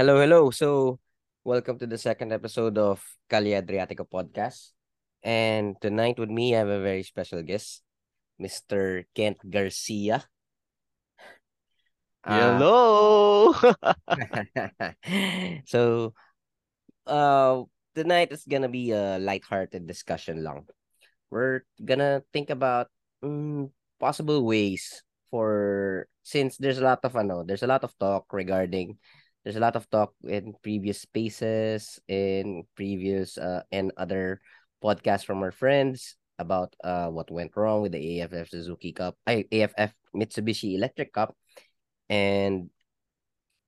Hello, hello. So, welcome to the second episode of Calle Adriatico podcast. And tonight with me, I have a very special guest, Mr. Kent Garcia. Uh, Hello. so, uh, tonight is gonna be a light-hearted discussion long. We're gonna think about um, possible ways for since there's a lot of ano, there's a lot of talk regarding there's a lot of talk in previous spaces in previous uh, and other podcasts from our friends about uh what went wrong with the AFF Suzuki Cup, I, AFF Mitsubishi Electric Cup, and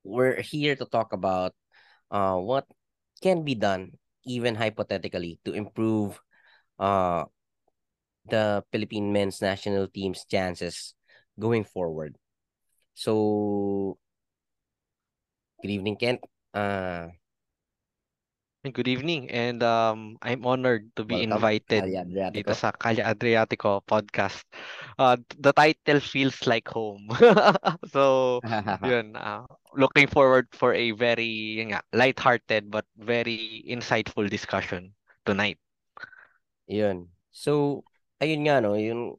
we're here to talk about uh what can be done, even hypothetically, to improve uh the Philippine men's national team's chances going forward. So Good evening, Kent. Uh, Good evening and um, I'm honored to be welcome, invited dito sa Calle Adriatico podcast. Uh, the title feels like home. so, yun, uh, looking forward for a very yun nga, light-hearted but very insightful discussion tonight. Yun. So, ayun nga no, yung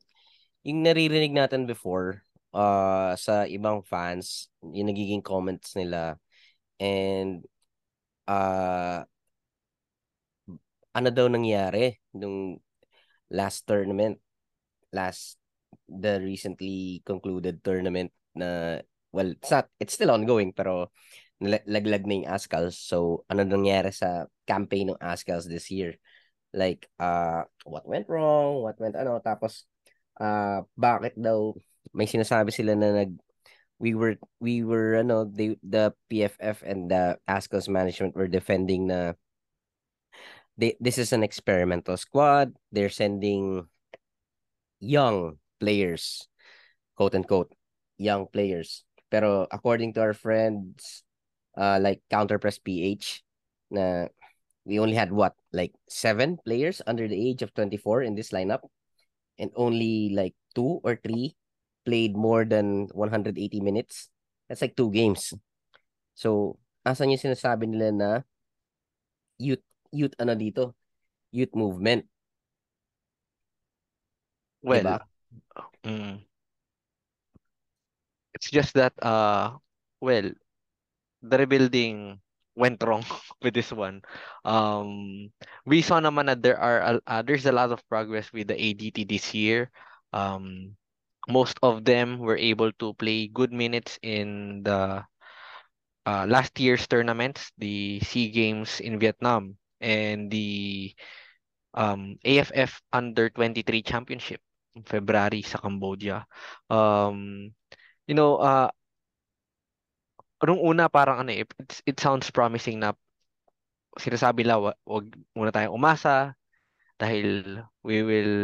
yung naririnig natin before uh sa ibang fans, yung nagiging comments nila And uh ano daw nangyari nung last tournament, last the recently concluded tournament na well, it's not it's still ongoing pero laglag na yung Ascals. So ano nangyari sa campaign ng Ascals this year? Like uh what went wrong, what went ano tapos uh bakit daw may sinasabi sila na nag we were we were ano they the the PFF and the Ascos management were defending na they this is an experimental squad. They're sending young players, quote unquote, young players. Pero according to our friends, uh, like Counterpress PH, na we only had what like seven players under the age of 24 in this lineup, and only like two or three played more than 180 minutes, that's like two games. So, asan yung sinasabi nila na youth, youth ano dito? Youth movement. Well, diba? um, it's just that, uh, well, the rebuilding went wrong with this one. Um, we saw naman that there are uh, there's a lot of progress with the ADT this year. Um, most of them were able to play good minutes in the uh, last year's tournaments, the SEA Games in Vietnam and the um, AFF Under 23 Championship in February sa Cambodia. Um, you know, uh, nung una parang ano eh, it, it sounds promising na sinasabi la wag muna tayong umasa dahil we will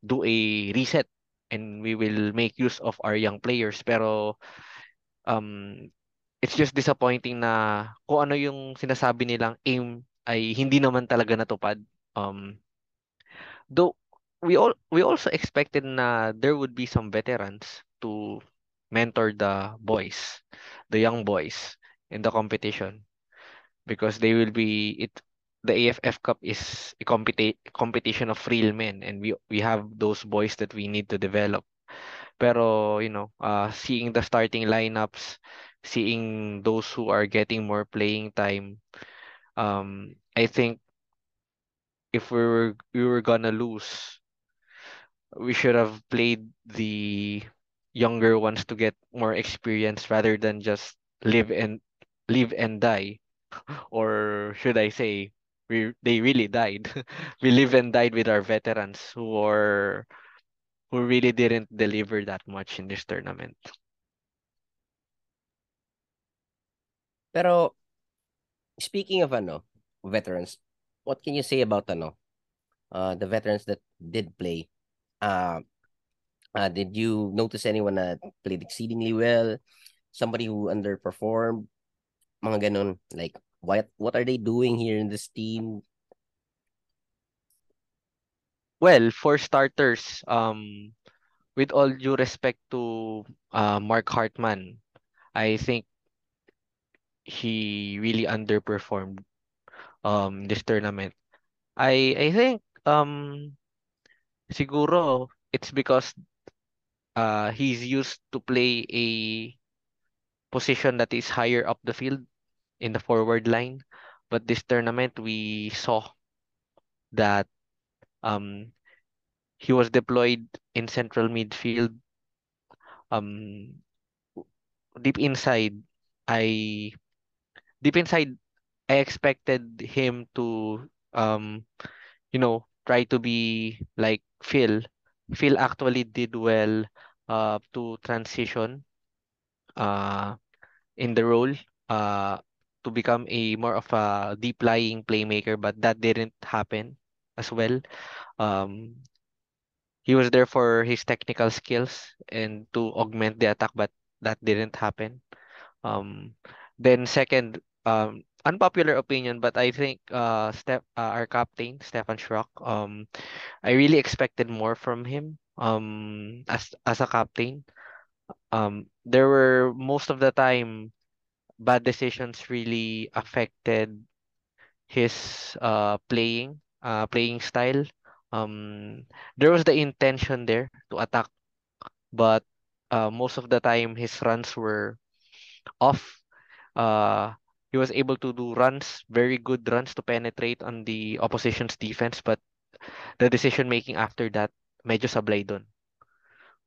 do a reset and we will make use of our young players. Pero um it's just disappointing na kung ano yung sinasabi nilang aim ay hindi naman talaga natupad. Um though we all we also expected na there would be some veterans to mentor the boys the young boys in the competition because they will be it the AFF Cup is a competi competition of real men and we we have those boys that we need to develop. Pero, you know, uh, seeing the starting lineups, seeing those who are getting more playing time, um, I think if we were we were gonna lose, we should have played the younger ones to get more experience rather than just live and live and die or should I say we they really died. we live and died with our veterans who are who really didn't deliver that much in this tournament. Pero speaking of ano, veterans, what can you say about ano, uh, the veterans that did play? Uh, uh, did you notice anyone that played exceedingly well? Somebody who underperformed? Mga ganun, like what what are they doing here in this team? Well, for starters, um, with all due respect to uh, Mark Hartman, I think he really underperformed um this tournament. I I think um siguro it's because uh he's used to play a position that is higher up the field in the forward line. But this tournament we saw that um he was deployed in central midfield. Um deep inside I deep inside I expected him to um you know try to be like Phil. Phil actually did well uh to transition uh in the role uh to become a more of a deep lying playmaker but that didn't happen as well. Um he was there for his technical skills and to augment the attack but that didn't happen. Um, then second, um, unpopular opinion, but I think uh, Steph, uh, our captain Stefan Schrock, um, I really expected more from him. Um, as as a captain, um, there were most of the time bad decisions really affected his uh playing uh playing style. Um, there was the intention there to attack, but uh, most of the time his runs were off uh he was able to do runs, very good runs to penetrate on the opposition's defense, but the decision making after that medyo sablay dun.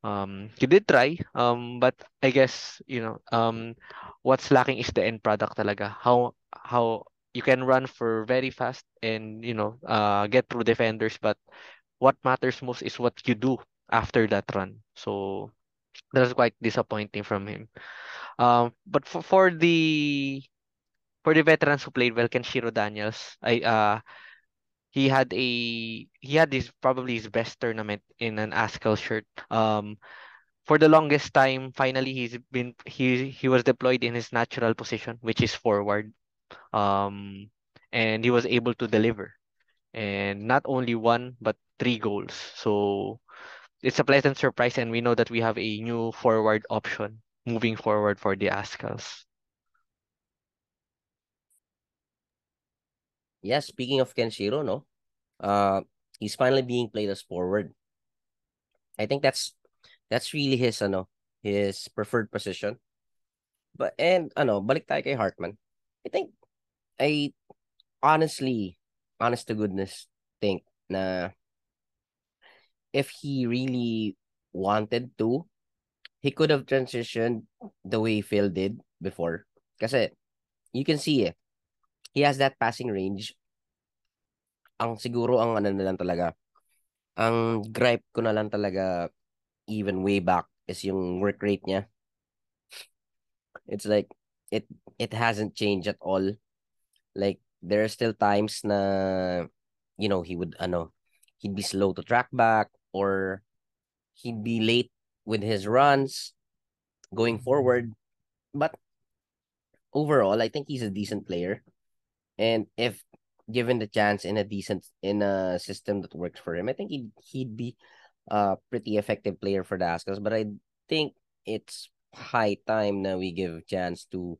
Um, he did try, um, but I guess, you know, um, what's lacking is the end product talaga. How how you can run for very fast and, you know, uh, get through defenders, but what matters most is what you do after that run. So that was quite disappointing from him. Um, but for, for the for the veterans who played well, Kenshiro Daniels, I uh he had a he had this probably his best tournament in an Askel shirt. Um, for the longest time, finally he's been he he was deployed in his natural position, which is forward. Um, and he was able to deliver, and not only one but three goals. So it's a pleasant surprise, and we know that we have a new forward option moving forward for the Askels. Yeah, speaking of Kenshiro, no, uh, he's finally being played as forward. I think that's that's really his ano, his preferred position. But and ano, balik tayo kay Hartman. I think I honestly, honest to goodness, think na if he really wanted to, he could have transitioned the way Phil did before. Kasi you can see eh, he has that passing range. Ang siguro ang ano na lang talaga, ang gripe ko na lang talaga even way back is yung work rate niya. It's like it it hasn't changed at all. Like there are still times na you know, he would ano, he'd be slow to track back or he'd be late with his runs going mm-hmm. forward. But overall, I think he's a decent player. And if given the chance in a decent in a system that works for him, I think he'd he'd be a pretty effective player for the Askels. But I think it's high time now we give chance to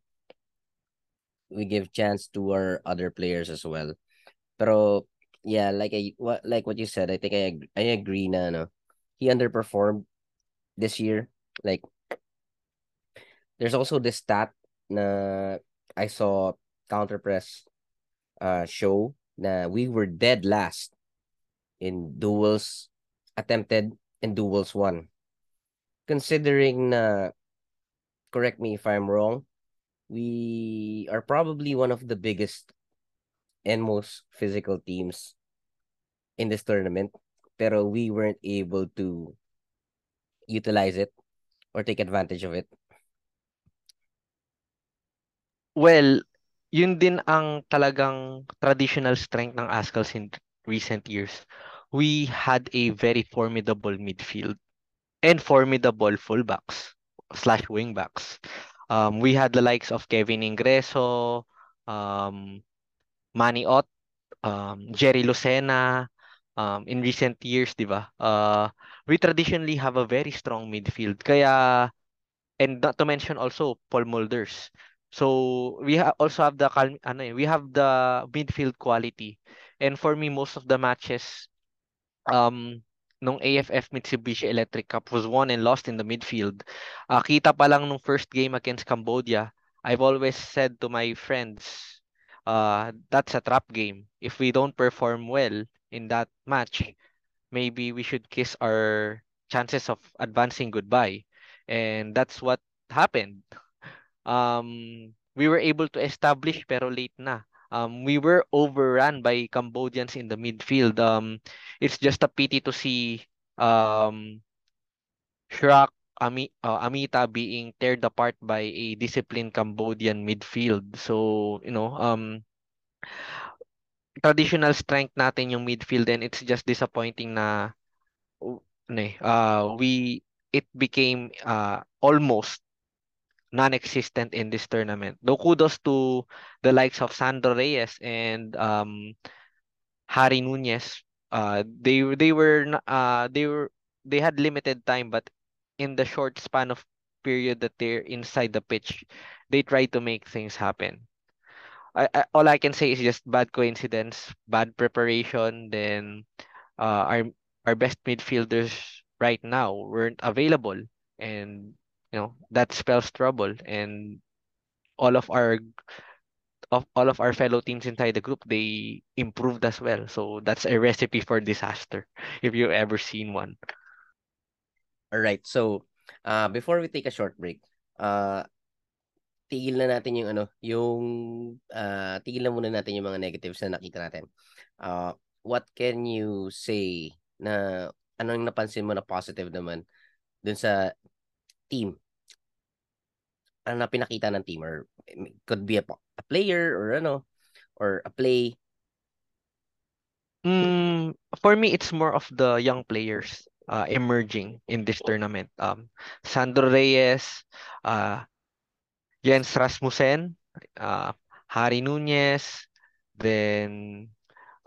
we give chance to our other players as well. Pero yeah, like I what like what you said, I think I I agree na no. He underperformed this year. Like there's also this stat na I saw counter press uh show na we were dead last in duels attempted and duels won. Considering na correct me if I'm wrong, we are probably one of the biggest and most physical teams in this tournament. Pero we weren't able to utilize it or take advantage of it. Well, yun din ang talagang traditional strength ng Askels in recent years. We had a very formidable midfield and formidable fullbacks slash wingbacks. Um, we had the likes of Kevin Ingreso, um, Manny Ott, um, Jerry Lucena, um, in recent years, di ba? Uh, we traditionally have a very strong midfield. Kaya, and not to mention also Paul Mulders. So we ha- also have the cal- ano, eh, we have the midfield quality. And for me most of the matches um nung AFF Mitsubishi Electric Cup was won and lost in the midfield. Uh, kita pa lang nung first game against Cambodia, I've always said to my friends, uh, that's a trap game. If we don't perform well in that match, maybe we should kiss our chances of advancing goodbye. And that's what happened. Um, we were able to establish pero late na. Um, we were overrun by Cambodians in the midfield. Um, it's just a pity to see um, Shrak Ami, uh, Amita being teared apart by a disciplined Cambodian midfield. So, you know, um, traditional strength natin yung midfield and it's just disappointing na eh, uh, we it became uh, almost non-existent in this tournament. Though kudos to the likes of Sandro Reyes and um, Harry Nunez. Uh, they they were uh, they were they had limited time, but in the short span of period that they're inside the pitch, they try to make things happen. I, I, all I can say is just bad coincidence, bad preparation. Then uh, our our best midfielders right now weren't available, and you know that spells trouble. And all of our of all of our fellow teams inside the group they improved as well. So that's a recipe for disaster if you've ever seen one. All right. So, uh, before we take a short break, uh, tigil na natin yung ano, yung uh, tigil na muna natin yung mga negatives na nakita natin. Uh, what can you say na anong napansin mo na positive naman dun sa team? Na pinakita ng team or could be a, a player or ano or a play? Mm, for me, it's more of the young players uh, emerging in this tournament. Um, Sandro Reyes, uh, Jens Rasmussen, uh, Harry Nunez, then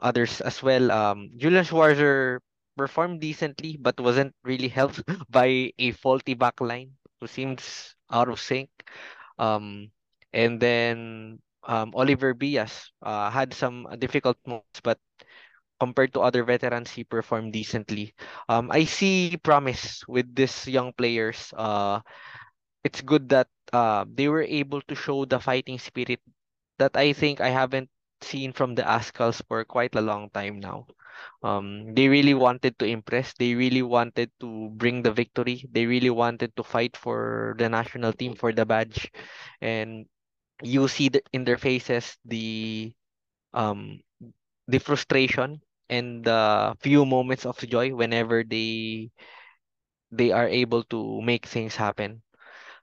others as well. Um, Julian Schwarzer performed decently, but wasn't really helped by a faulty backline who seems out of sync. Um, and then um, Oliver Bias uh, had some difficult moments, but compared to other veterans, he performed decently. Um, I see promise with these young players. Uh, it's good that uh, they were able to show the fighting spirit that I think I haven't seen from the Ascals for quite a long time now. Um, they really wanted to impress. They really wanted to bring the victory. They really wanted to fight for the national team for the badge, and you see the, in their faces the um the frustration and the few moments of joy whenever they they are able to make things happen.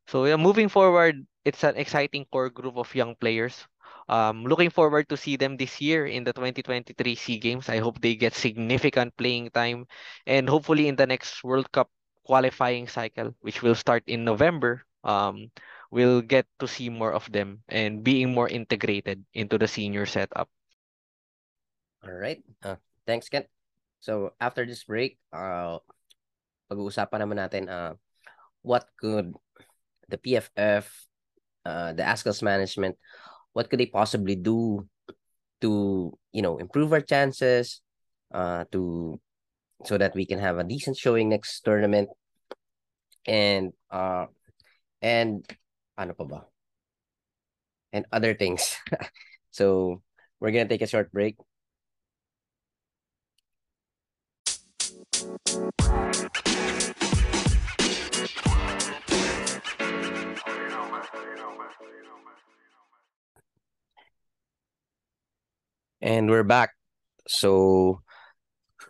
So yeah, moving forward, it's an exciting core group of young players. Um, looking forward to see them this year in the 2023 SEA Games. I hope they get significant playing time, and hopefully in the next World Cup qualifying cycle, which will start in November, um, we'll get to see more of them and being more integrated into the senior setup. All right. Uh, thanks, Kent. So after this break, uh, pag-uusapan naman natin uh, what could the PFF, uh, the ASCALS management, what could they possibly do to, you know, improve our chances, uh, to so that we can have a decent showing next tournament, and uh, and ano pa ba? And other things. so we're gonna take a short break. And we're back. So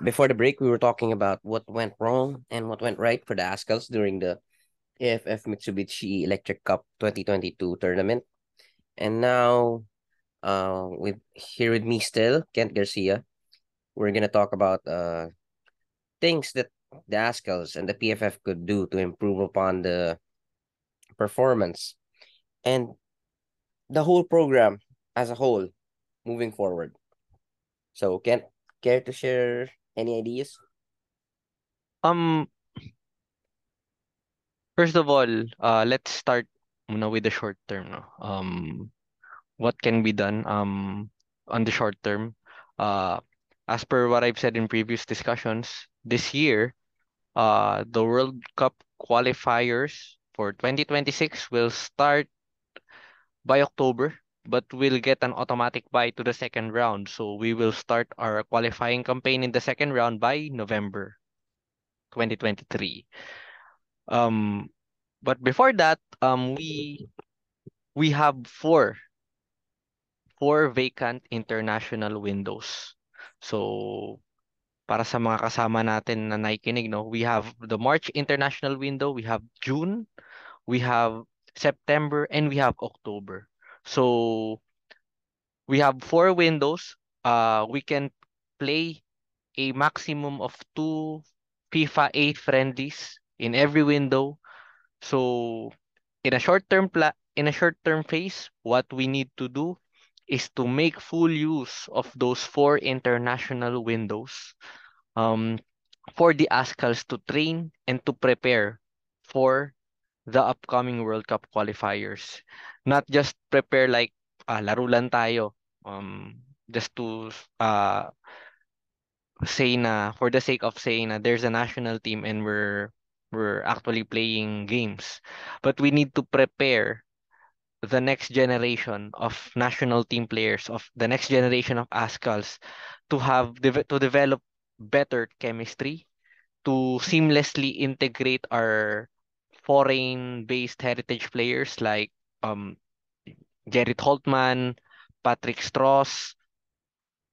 before the break, we were talking about what went wrong and what went right for the Ascals during the AFF Mitsubishi Electric Cup 2022 tournament. And now, uh, with here with me still, Kent Garcia, we're gonna talk about uh things that the Ascals and the PFF could do to improve upon the performance and the whole program as a whole moving forward. So, can care to share any ideas? Um, first of all, uh, let's start muna with the short term, no? Um, what can be done um on the short term? Uh, as per what I've said in previous discussions, this year, uh, the World Cup qualifiers for 2026 will start by October, but we'll get an automatic buy to the second round. So we will start our qualifying campaign in the second round by November 2023. Um, but before that, um, we we have four four vacant international windows. So para sa mga kasama natin na nakikinig, no, we have the March international window, we have June, we have September, and we have October. So we have four windows. Uh, we can play a maximum of two FIFA 8 friendlies in every window. So in a short-term pla in a short-term phase, what we need to do is to make full use of those four international windows um, for the Ascals to train and to prepare for the upcoming World Cup qualifiers. Not just prepare like uh, laro lang tayo um, just to uh, say na for the sake of saying na there's a national team and we're we're actually playing games. But we need to prepare the next generation of national team players, of the next generation of Ascals to have to develop better chemistry, to seamlessly integrate our foreign-based heritage players like um, Gerrit Holtman, Patrick Stross,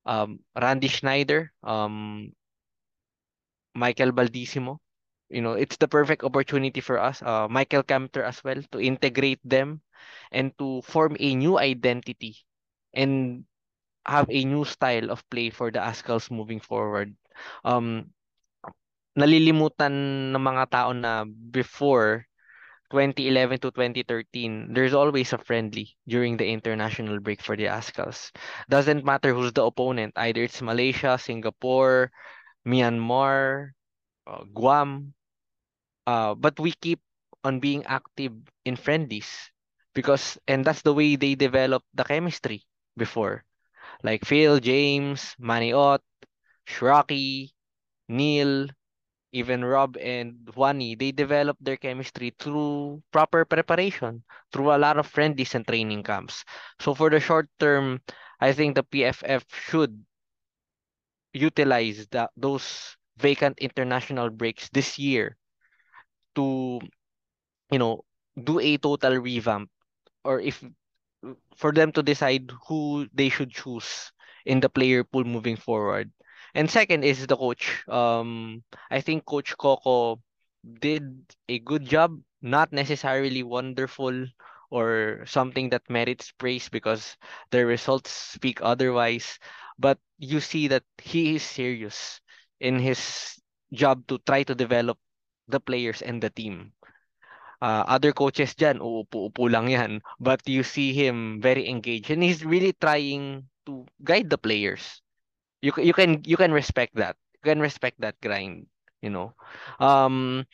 um, Randy Schneider, um, Michael Baldissimo. You know, it's the perfect opportunity for us, uh, Michael Camter as well, to integrate them and to form a new identity and have a new style of play for the Ascals moving forward. Um, nalilimutan ng mga tao na before 2011 to 2013, there's always a friendly during the international break for the Ascals. Doesn't matter who's the opponent, either it's Malaysia, Singapore, Myanmar, uh, Guam, uh, but we keep on being active in friendlies because and that's the way they developed the chemistry before. Like Phil, James, Maniot, Shraki, Neil, even Rob and Wani, they developed their chemistry through proper preparation, through a lot of friendlies and training camps. So for the short term, I think the PFF should utilize the, those vacant international breaks this year to, you know, do a total revamp or if for them to decide who they should choose in the player pool moving forward. And second is the coach. Um, I think Coach Coco did a good job, not necessarily wonderful or something that merits praise because the results speak otherwise. But you see that he is serious in his job to try to develop the players and the team. Uh, other coaches dyan, uupo-upo lang yan. But you see him very engaged and he's really trying to guide the players you you can you can respect that you can respect that grind you know? Um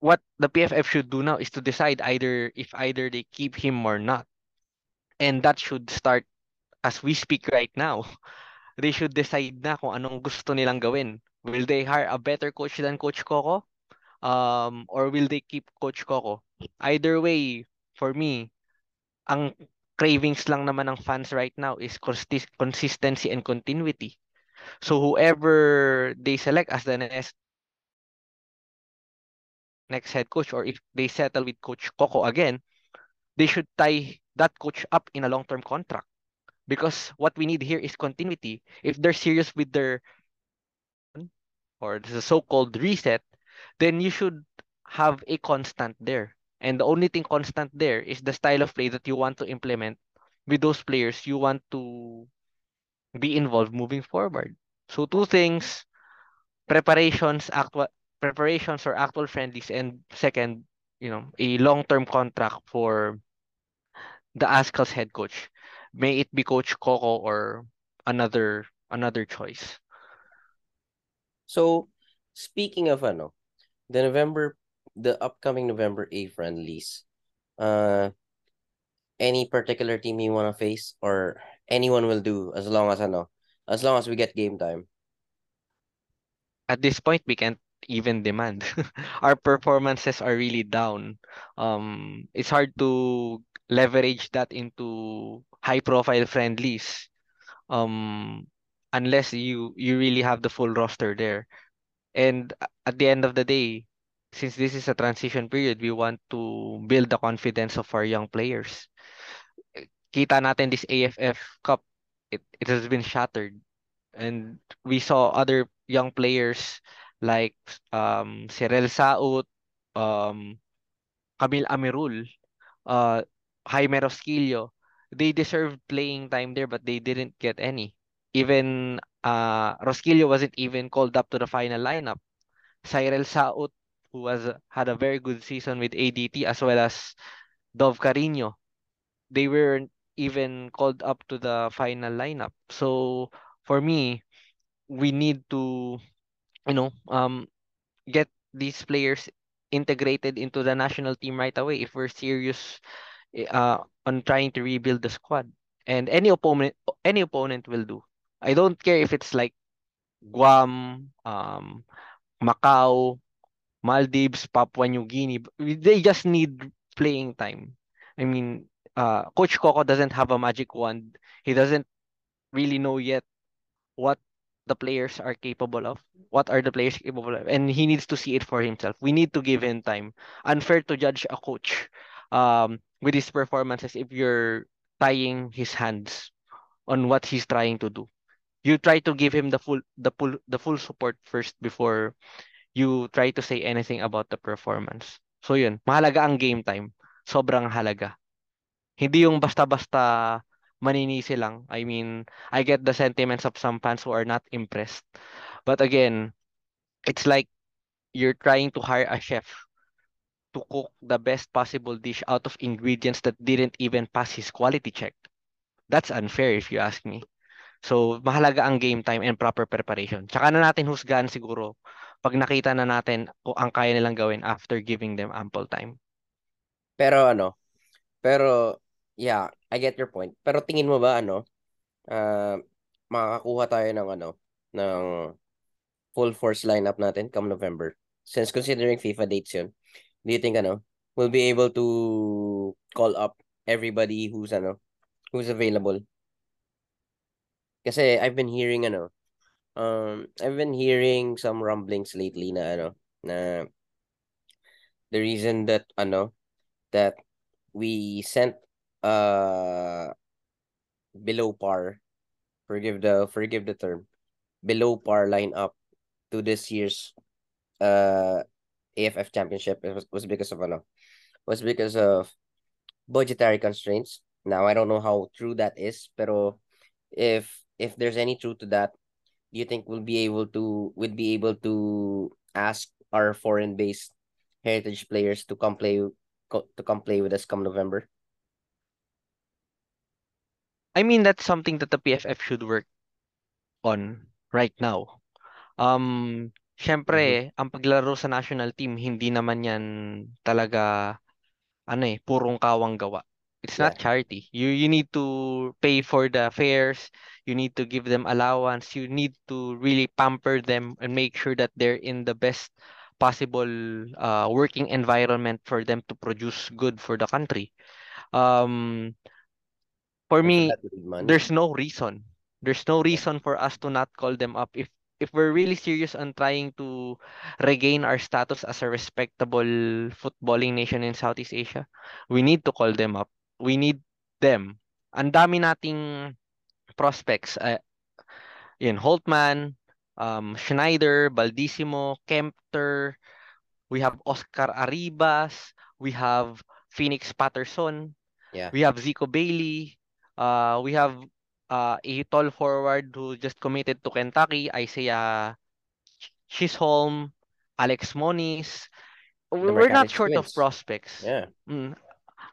what the PFF should do now is to decide either if either they keep him or not. And that should start as we speak right now. They should decide na kung anong gusto nilang gawin. Will they hire a better coach than coach Coco? Um or will they keep coach Coco? Either way for me ang cravings lang naman ng fans right now is consist consistency and continuity. So whoever they select as the next next head coach or if they settle with coach Coco again, they should tie that coach up in a long-term contract. Because what we need here is continuity. If they're serious with their or the so-called reset, then you should have a constant there. And the only thing constant there is the style of play that you want to implement with those players you want to be involved moving forward. So two things, preparations, actual preparations or actual friendlies, and second, you know, a long-term contract for the Ascal's head coach. May it be Coach Coco or another another choice. So, speaking of ano, the November the upcoming November A friendlies, uh, any particular team you want to face or anyone will do as long as ano, as long as we get game time. At this point, we can't even demand. Our performances are really down. Um, it's hard to leverage that into high profile friendlies. Um, unless you you really have the full roster there. And at the end of the day, since this is a transition period, we want to build the confidence of our young players. Kita natin this AFF Cup, it, it has been shattered. And we saw other young players like um Cyril Saut, um Camille Amirul, uh Jaime Rosquillo. They deserved playing time there but they didn't get any. Even uh Rosquillo wasn't even called up to the final lineup. Cyril Saut who was had a very good season with ADT as well as Dov Carino. They weren't even called up to the final lineup. So for me, we need to you know um get these players integrated into the national team right away if we're serious uh on trying to rebuild the squad. And any opponent any opponent will do. I don't care if it's like Guam, um, Macau, Maldives, Papua New Guinea. They just need playing time. I mean, uh, Coach Coco doesn't have a magic wand. He doesn't really know yet what the players are capable of. What are the players capable of? And he needs to see it for himself. We need to give him time. Unfair to judge a coach um, with his performances if you're tying his hands on what he's trying to do. You try to give him the full the full the full support first before you try to say anything about the performance. So yun, mahalaga ang game time. Sobrang halaga. Hindi yung basta-basta maninisi lang. I mean, I get the sentiments of some fans who are not impressed. But again, it's like you're trying to hire a chef to cook the best possible dish out of ingredients that didn't even pass his quality check. That's unfair if you ask me. So, mahalaga ang game time and proper preparation. Tsaka na natin husgahan siguro pag nakita na natin kung ang kaya nilang gawin after giving them ample time. Pero ano, pero yeah, I get your point. Pero tingin mo ba ano, uh, makakakuha tayo ng ano, ng full force lineup natin come November? Since considering FIFA dates yun, do you think ano, we'll be able to call up everybody who's ano, who's available? Kasi I've been hearing ano, um, I've been hearing some rumblings lately na ano, na the reason that ano, that we sent uh below par, forgive the forgive the term, below par lineup to this year's uh AFF championship it was, was because of ano, was because of budgetary constraints. Now I don't know how true that is, pero if if there's any truth to that, do you think we'll be able to would be able to ask our foreign based heritage players to come play to come play with us come November? I mean that's something that the PFF should work on right now. Um syempre, mm-hmm. ang paglaro sa national team hindi naman 'yan talaga ano eh, purong kawang gawa. It's yeah. not charity. You you need to pay for the fares. You need to give them allowance. You need to really pamper them and make sure that they're in the best possible uh, working environment for them to produce good for the country. Um, for me, there's no reason. There's no reason for us to not call them up if if we're really serious on trying to regain our status as a respectable footballing nation in Southeast Asia, we need to call them up we need them. Ang dami nating prospects. Uh, yun, Holtman, um, Schneider, Baldissimo, Kempter, we have Oscar Arribas, we have Phoenix Patterson, yeah. we have Zico Bailey, uh, we have uh, a tall forward who just committed to Kentucky, Isaiah Chisholm, Alex Moniz. We're not short twins. of prospects. Yeah. Mm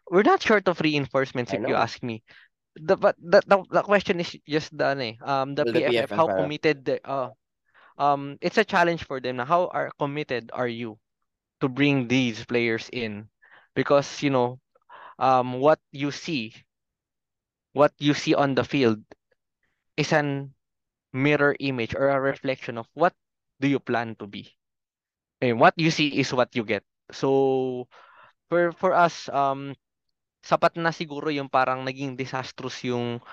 we're not short of reinforcements if you ask me. The but the, the, the question is just the ano, eh, um the, well, PFF, the PFF how committed the, uh um it's a challenge for them now. How are committed are you to bring these players in because you know um what you see what you see on the field is an mirror image or a reflection of what do you plan to be and what you see is what you get so for for us um sapat na siguro yung parang naging disastrous yung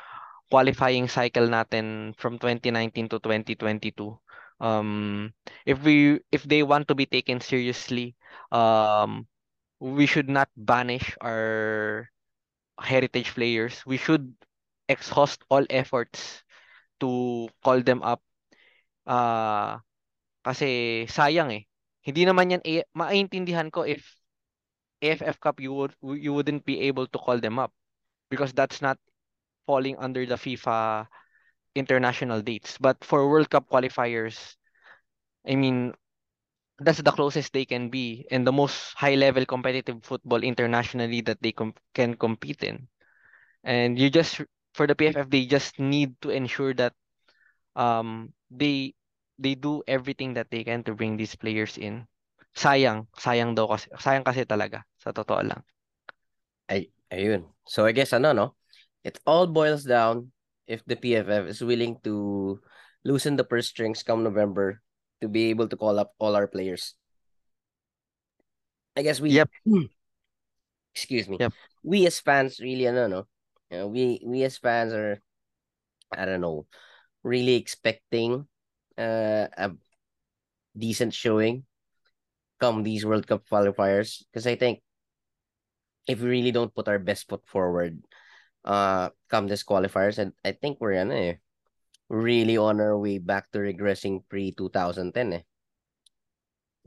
qualifying cycle natin from 2019 to 2022 um if we if they want to be taken seriously um we should not banish our heritage players. We should exhaust all efforts to call them up. Uh kasi sayang eh. Hindi naman yan eh, maintindihan ko if AFF Cup you would you wouldn't be able to call them up because that's not falling under the FIFA international dates. But for World Cup qualifiers, I mean, that's the closest they can be and the most high level competitive football internationally that they com- can compete in. And you just for the PFF they just need to ensure that um they they do everything that they can to bring these players in. Sayang, sayang daw kasi sayang kasi talaga sa totoo lang. Ay, ayun. So I guess ano no, it all boils down if the PFF is willing to loosen the purse strings come November to be able to call up all our players. I guess we Yep. excuse me. Yep. We as fans really ano no. You know, we we as fans are I don't know, really expecting uh, a decent showing come these World Cup qualifiers because I think if we really don't put our best foot forward uh come this qualifiers and I think we're ano eh really on our way back to regressing pre 2010 eh.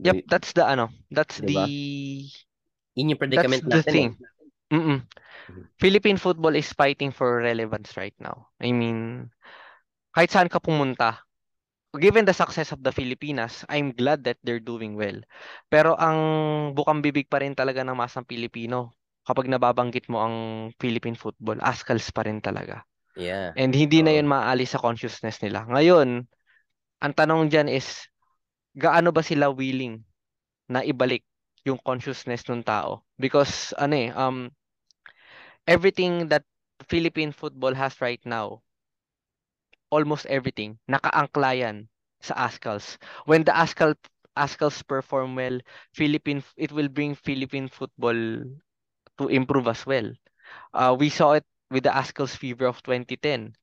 Yep, that's the ano, that's Diba? the Yun yung that's predicament the natin thing. eh. Mm-mm. Mhm. Philippine football is fighting for relevance right now. I mean, kahit saan ka pumunta, given the success of the Filipinas, I'm glad that they're doing well. Pero ang bukang bibig pa rin talaga ng masang Pilipino kapag nababanggit mo ang Philippine football, askals pa rin talaga. Yeah. And hindi na Oo. yun maaalis sa consciousness nila. Ngayon, ang tanong dyan is, gaano ba sila willing na ibalik yung consciousness ng tao? Because, ano eh, um, everything that Philippine football has right now, almost everything, nakaangkla yan sa Ascals. When the Ascal Ascals perform well, Philippine it will bring Philippine football to improve as well. Uh, we saw it with the Ascals fever of 2010.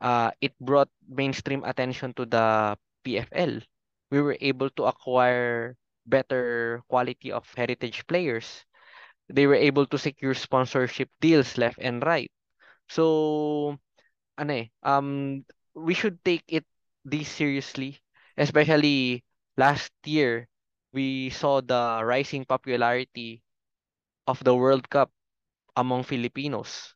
Uh, it brought mainstream attention to the PFL. We were able to acquire better quality of heritage players. They were able to secure sponsorship deals left and right. So, ano eh, um, we should take it this seriously. Especially last year, we saw the rising popularity of the World Cup among Filipinos.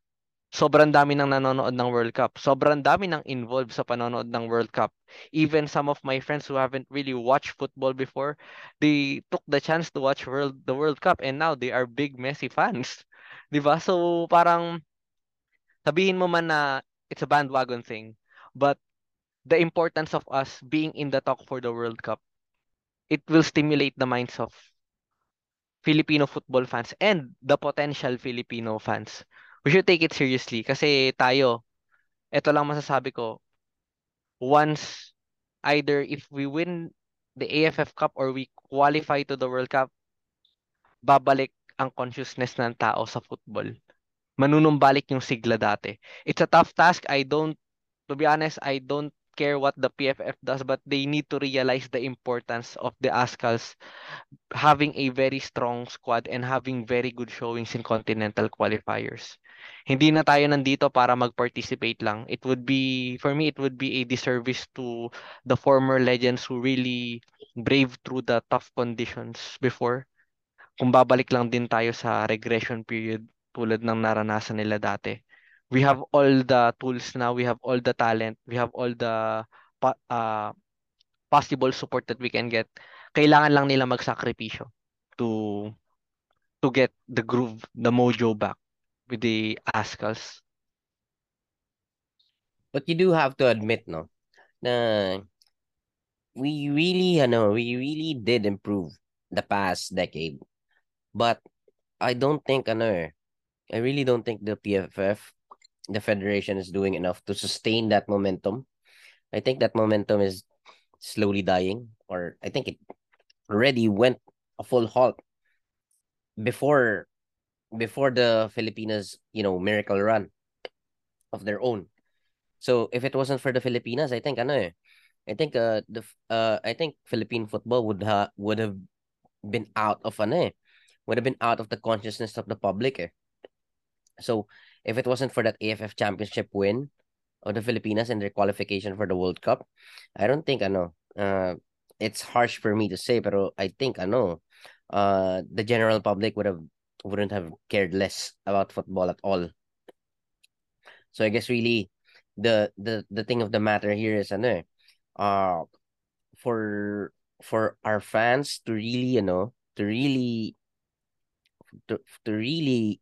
Sobrang dami nang nanonood ng World Cup. Sobrang dami nang involved sa panonood ng World Cup. Even some of my friends who haven't really watched football before, they took the chance to watch World the World Cup and now they are big Messi fans. 'Di ba? So parang sabihin mo man na it's a bandwagon thing, but the importance of us being in the talk for the World Cup, it will stimulate the minds of Filipino football fans and the potential Filipino fans. We should take it seriously kasi tayo, ito lang masasabi ko, once either if we win the AFF Cup or we qualify to the World Cup, babalik ang consciousness ng tao sa football. Manunumbalik yung sigla dati. It's a tough task. I don't, to be honest, I don't care what the PFF does, but they need to realize the importance of the Ascals having a very strong squad and having very good showings in continental qualifiers. Hindi na tayo nandito para mag-participate lang. It would be, for me, it would be a disservice to the former legends who really braved through the tough conditions before. Kung babalik lang din tayo sa regression period tulad ng naranasan nila dati. We have all the tools now, we have all the talent, we have all the uh, possible support that we can get. Kailangan lang nila magsakripisyo to to get the groove, the mojo back with the Ascals. But you do have to admit, no, na we really, ano, we really did improve the past decade. But I don't think ano eh, I really don't think the PFF, the federation is doing enough to sustain that momentum. I think that momentum is slowly dying, or I think it already went a full halt before before the Filipinas, you know, miracle run of their own. So if it wasn't for the Filipinas, I think ano eh, I think uh the uh I think Philippine football would ha would have been out of ano eh, would have been out of the consciousness of the public eh. So if it wasn't for that AFF championship win of the Filipinas and their qualification for the World Cup, I don't think ano uh it's harsh for me to say, but I think ano uh the general public would have wouldn't have cared less about football at all. So I guess really the the the thing of the matter here is ano uh for for our fans to really you know to really to, to really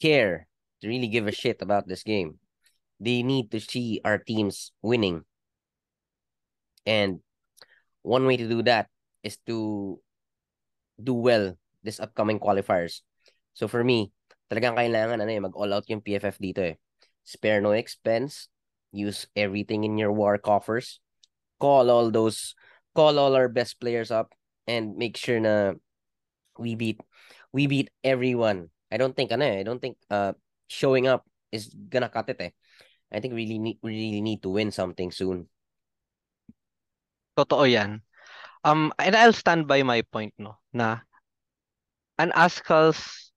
care really give a shit about this game they need to see our teams winning and one way to do that is to do well this upcoming qualifiers. So for me, talagang kailangan ano eh, mag-all out yung PFF dito eh. Spare no expense, use everything in your war coffers, call all those, call all our best players up, and make sure na we beat, we beat everyone. I don't think ano eh, I don't think uh showing up is gonna cut it eh. I think really need, really need to win something soon. Totoo yan. Um, and I'll stand by my point, no, na an Ascal's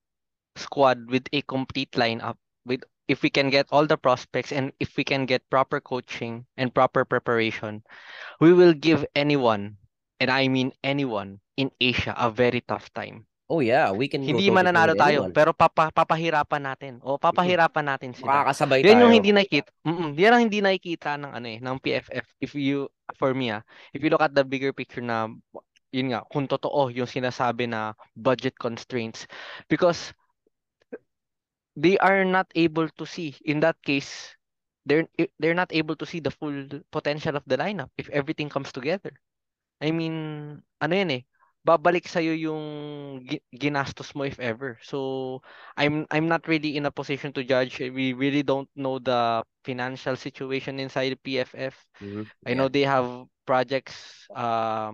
squad with a complete lineup, with if we can get all the prospects and if we can get proper coaching and proper preparation, we will give anyone, and I mean anyone in Asia, a very tough time. Oh yeah, we can Hindi go mananalo tayo, anyone. pero papa, papahirapan natin. O papahirapan natin sila. Makakasabay Yan yung hindi nakikita. Mm yan ang hindi nakikita ng ano eh, ng PFF. If you for me ah, if you look at the bigger picture na yun nga, kung totoo yung sinasabi na budget constraints because they are not able to see in that case they're they're not able to see the full potential of the lineup if everything comes together. I mean, ano yan eh, babalik sa yung gi- ginastos mo if ever. So I'm I'm not really in a position to judge. We really don't know the financial situation inside PFF. Mhm. I know they have projects uh,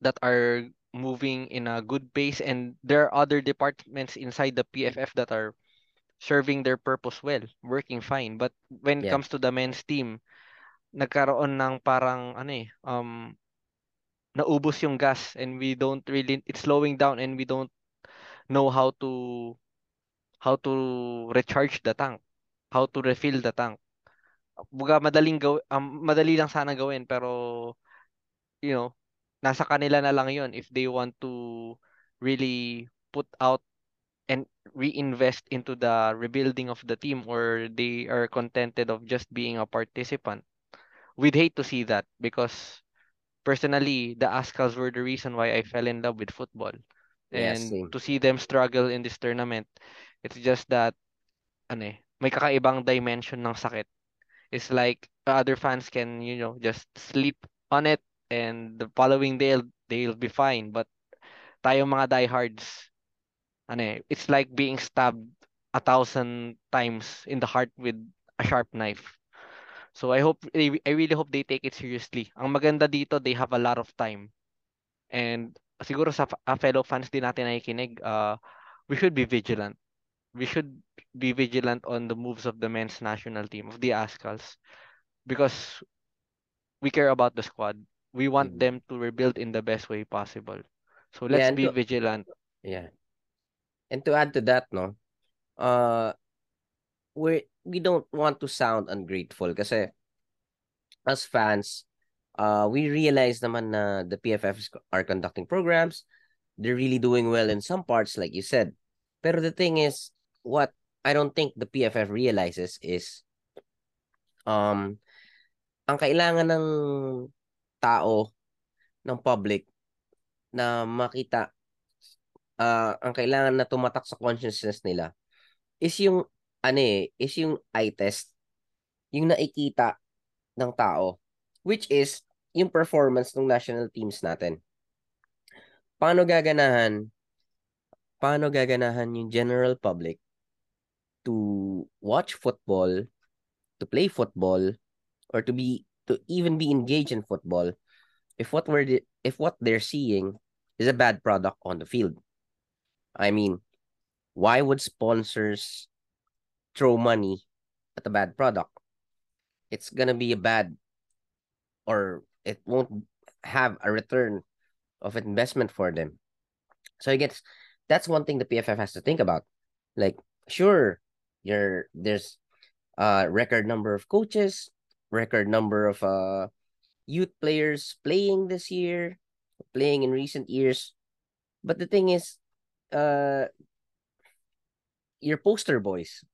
that are moving in a good pace and there are other departments inside the PFF that are serving their purpose well, working fine. But when it Yeah. comes to the men's team, nagkaroon ng parang ano eh, um naubos yung gas and we don't really it's slowing down and we don't know how to how to recharge the tank, how to refill the tank. Buga madaling gaw um, madali lang sana gawin pero you know, nasa kanila na lang 'yon if they want to really put out and reinvest into the rebuilding of the team or they are contented of just being a participant. We'd hate to see that because personally, the Ascals were the reason why I fell in love with football. And same. to see them struggle in this tournament, it's just that ano eh, may kakaibang dimension ng sakit. It's like other fans can, you know, just sleep on it and the following day they'll, they'll be fine. But tayong mga diehards, ano eh, it's like being stabbed a thousand times in the heart with a sharp knife. So I hope I I really hope they take it seriously. Ang maganda dito, they have a lot of time. And siguro sa ah, fellow fans din natin nakikinig, uh, we should be vigilant. We should be vigilant on the moves of the men's national team, of the Ascals. Because we care about the squad. We want Mhm. them to rebuild in the best way possible. So let's and be to- vigilant. Yeah. And to add to that, no, uh, we we don't want to sound ungrateful kasi as fans, uh, we realize naman na the PFFs are conducting programs. They're really doing well in some parts, like you said. Pero the thing is, what I don't think the PFF realizes is, um, ang kailangan ng tao, ng public, na makita ah ang kailangan na tumatak sa consciousness nila is yung ano eh, is yung eye test, yung nakikita ng tao, which is yung performance ng national teams natin. paano gaganahan paano gaganahan yung general public to watch football, to play football, or to be to even be engaged in football if what we're if what they're seeing is a bad product on the field. I mean, why would sponsors throw money at a bad product? It's gonna be a bad or it won't have a return of investment for them. So I guess that's one thing the PFF has to think about. Like, sure, you're there's a record number of coaches, record number of uh youth players playing this year, playing in recent years. But the thing is, uh your poster boys,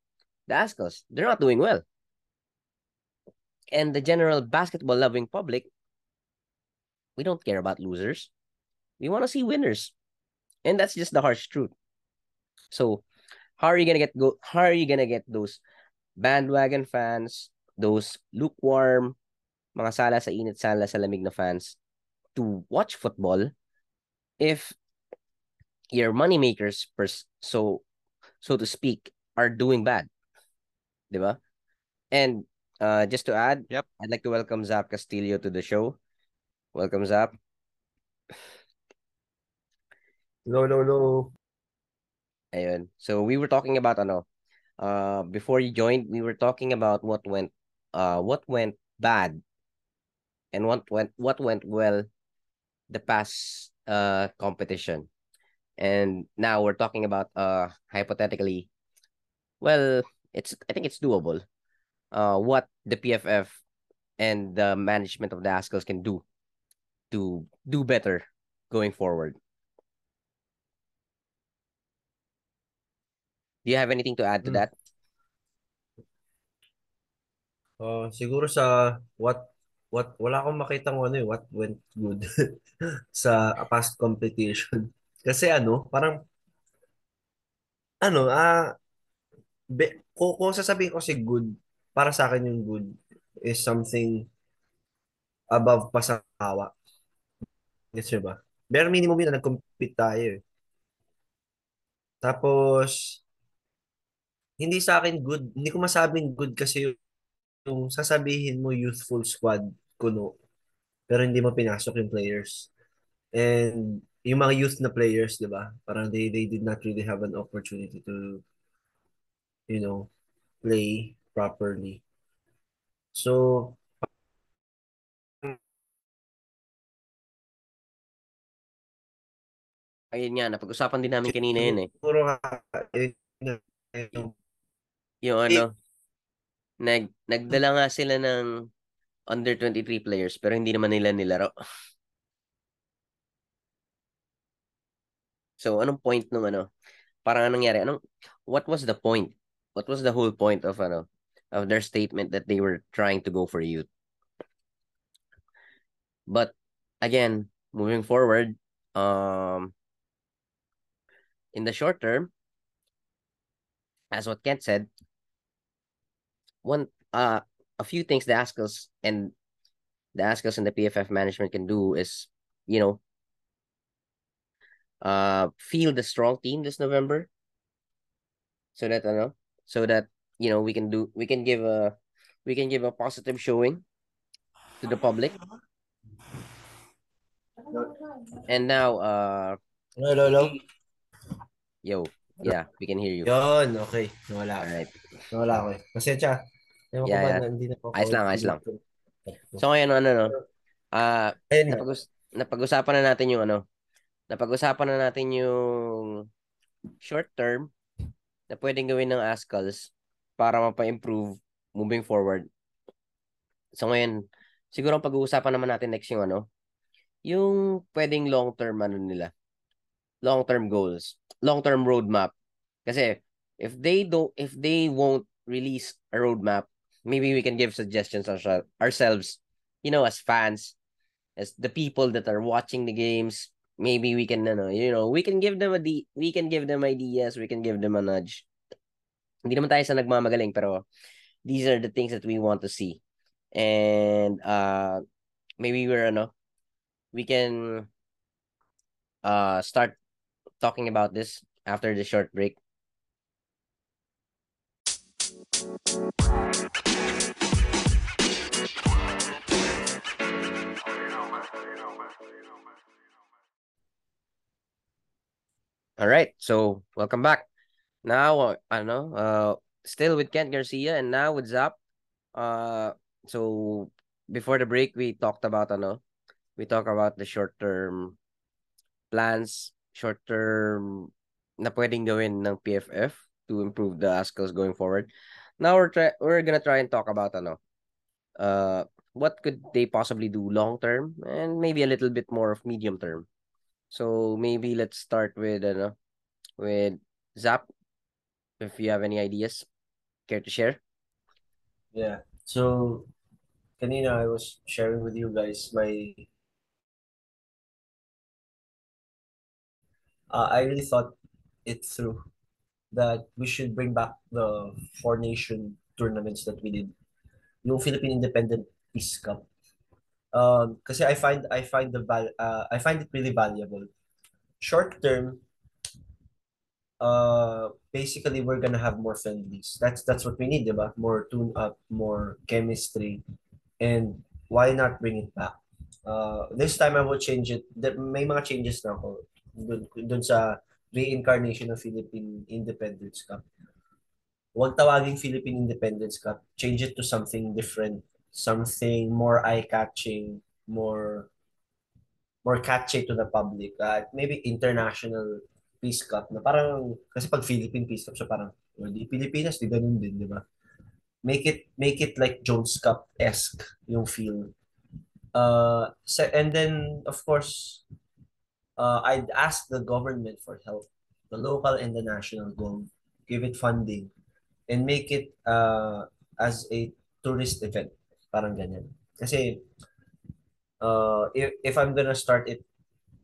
the Ascals, they're not doing well. And the general basketball loving public, we don't care about losers. We want to see winners. And that's just the harsh truth. So how are you gonna get go how are you gonna get those bandwagon fans, those lukewarm, mga sala sa init, sala sa lamig na fans to watch football if your money makers so so to speak are doing bad. Diba? And uh, just to add, yep. I'd like to welcome Zap Castillo to the show. Welcome, Zap. No, no, no. Ayun. So we were talking about ano, uh before you joined, we were talking about what went uh what went bad and what went what went well the past uh competition. And now we're talking about uh hypothetically well, it's I think it's doable. Uh what the PFF and the management of the Ascals can do to do better going forward. Do you have anything to add to Hmm. that? Uh, siguro sa what what wala akong makitang ano eh, what went good sa past competition. Kasi ano, parang ano, ah be, kung, kung sasabihin ko si good, para sa akin yung good is something above pa sa kawa. Yes, ba? Bare minimum yun na nag-compete tayo eh. Tapos, hindi sa akin good, hindi ko masabing good kasi yung, yung sasabihin mo youthful squad kuno, pero hindi mo pinasok yung players. And yung mga youth na players, di ba? Parang they, they did not really have an opportunity to, you know, play properly. So, Ayun nga, napag-usapan din namin kanina yun eh. yung, Yung ano, nag, nagdala nga sila ng under 23 players pero hindi naman nila nilaro. So, anong point nung ano? Parang anong nangyari? Anong, what was the point? What was the whole point of ano, of their statement that they were trying to go for youth? But, again, moving forward, um, in the short term, as what Kent said, one uh a few things the Ascals and the Ascals and the PFF management can do is, you know, uh field a strong team this November. So that know, so that you know we can do we can give a we can give a positive showing to the public. And now uh hello, hello. yo, yeah, we can hear you. Yun, okay. Nawala. Alright. Nawala ako eh. Pasensya. Ewan ko Yeah, yeah. hindi na. Ayos lang, ayos lang. So ngayon ano no? Ah, nga. napag- napag-usapan na natin yung ano, napag-usapan na natin yung short term na pwedeng gawin ng Ascals para mapa-improve moving forward. So ngayon, siguro ang pag-uusapan naman natin next yung ano, yung pwedeng long-term ano nila. Long-term goals, long-term roadmap. Kasi if they don't if they won't release a roadmap, maybe we can give suggestions ourse- ourselves, you know, as fans, as the people that are watching the games, maybe we can ano, you know, we can give them a di- we can give them ideas, we can give them a nudge. Hindi naman tayo sa nagmamagaling pero these are the things that we want to see. And uh maybe we're ano, we can uh start talking about this after the short break. All right, so welcome back. Now, uh, ano, uh, still with Kent Garcia and now with Zap. Uh, so before the break, we talked about ano, we talked about the short term plans, short term na pwedeng gawin ng PFF to improve the ASCLs going forward. Now we're try we're gonna try and talk about ano, uh, what could they possibly do long term and maybe a little bit more of medium term. So maybe let's start with ano, with Zap. If you have any ideas, care to share? Yeah. So, kanina I was sharing with you guys my. Uh, I really thought it through that we should bring back the four nation tournaments that we did. Yung Philippine Independent Peace Cup. Um, kasi I find I find the val uh, I find it really valuable. Short term, uh, basically we're gonna have more friendlies. That's that's what we need, diba? More tune up, more chemistry, and why not bring it back? Uh, this time I will change it. May mga changes na ako dun, dun sa reincarnation of Philippine Independence Cup. Huwag tawaging Philippine Independence Cup. Change it to something different. Something more eye-catching, more more catchy to the public. Uh, maybe international Peace Cup na parang kasi pag Philippine Peace Cup siya parang well, di Pilipinas di ganun din, di ba? Make it make it like Jones Cup-esque yung feel. Uh, so, and then of course uh, I'd ask the government for help, the local and the national go give it funding and make it uh, as a tourist event. Parang ganyan. Kasi uh, if, if I'm gonna start it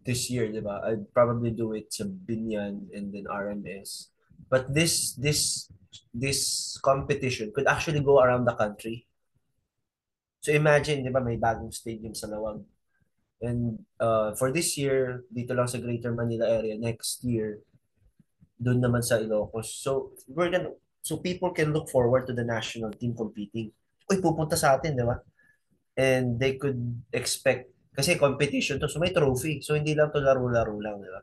this year, di ba, I'd probably do it sa Binyan and then RMS. But this this this competition could actually go around the country. So imagine, di ba, may bagong stadium sa Lawag. And uh, for this year, dito lang sa Greater Manila area, next year, doon naman sa Ilocos. So, we're gonna, so people can look forward to the national team competing. Uy, pupunta sa atin, di ba? And they could expect, kasi competition to, so may trophy. So, hindi lang to laro-laro lang, di ba?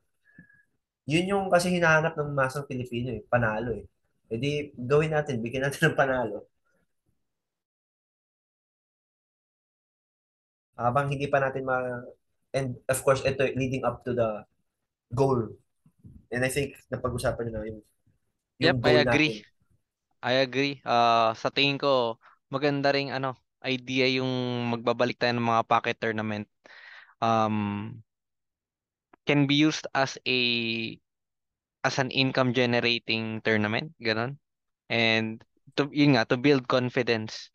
Yun yung kasi hinahanap ng masang Pilipino eh, panalo eh. E di, gawin natin, bigyan natin ng panalo. habang hindi pa natin ma and of course ito leading up to the goal and I think napag-usapan na yung yung yep, goal I agree. Natin. I agree. Uh, sa tingin ko maganda ring ano idea yung magbabalik tayo ng mga pocket tournament um can be used as a as an income generating tournament ganun and to yun nga to build confidence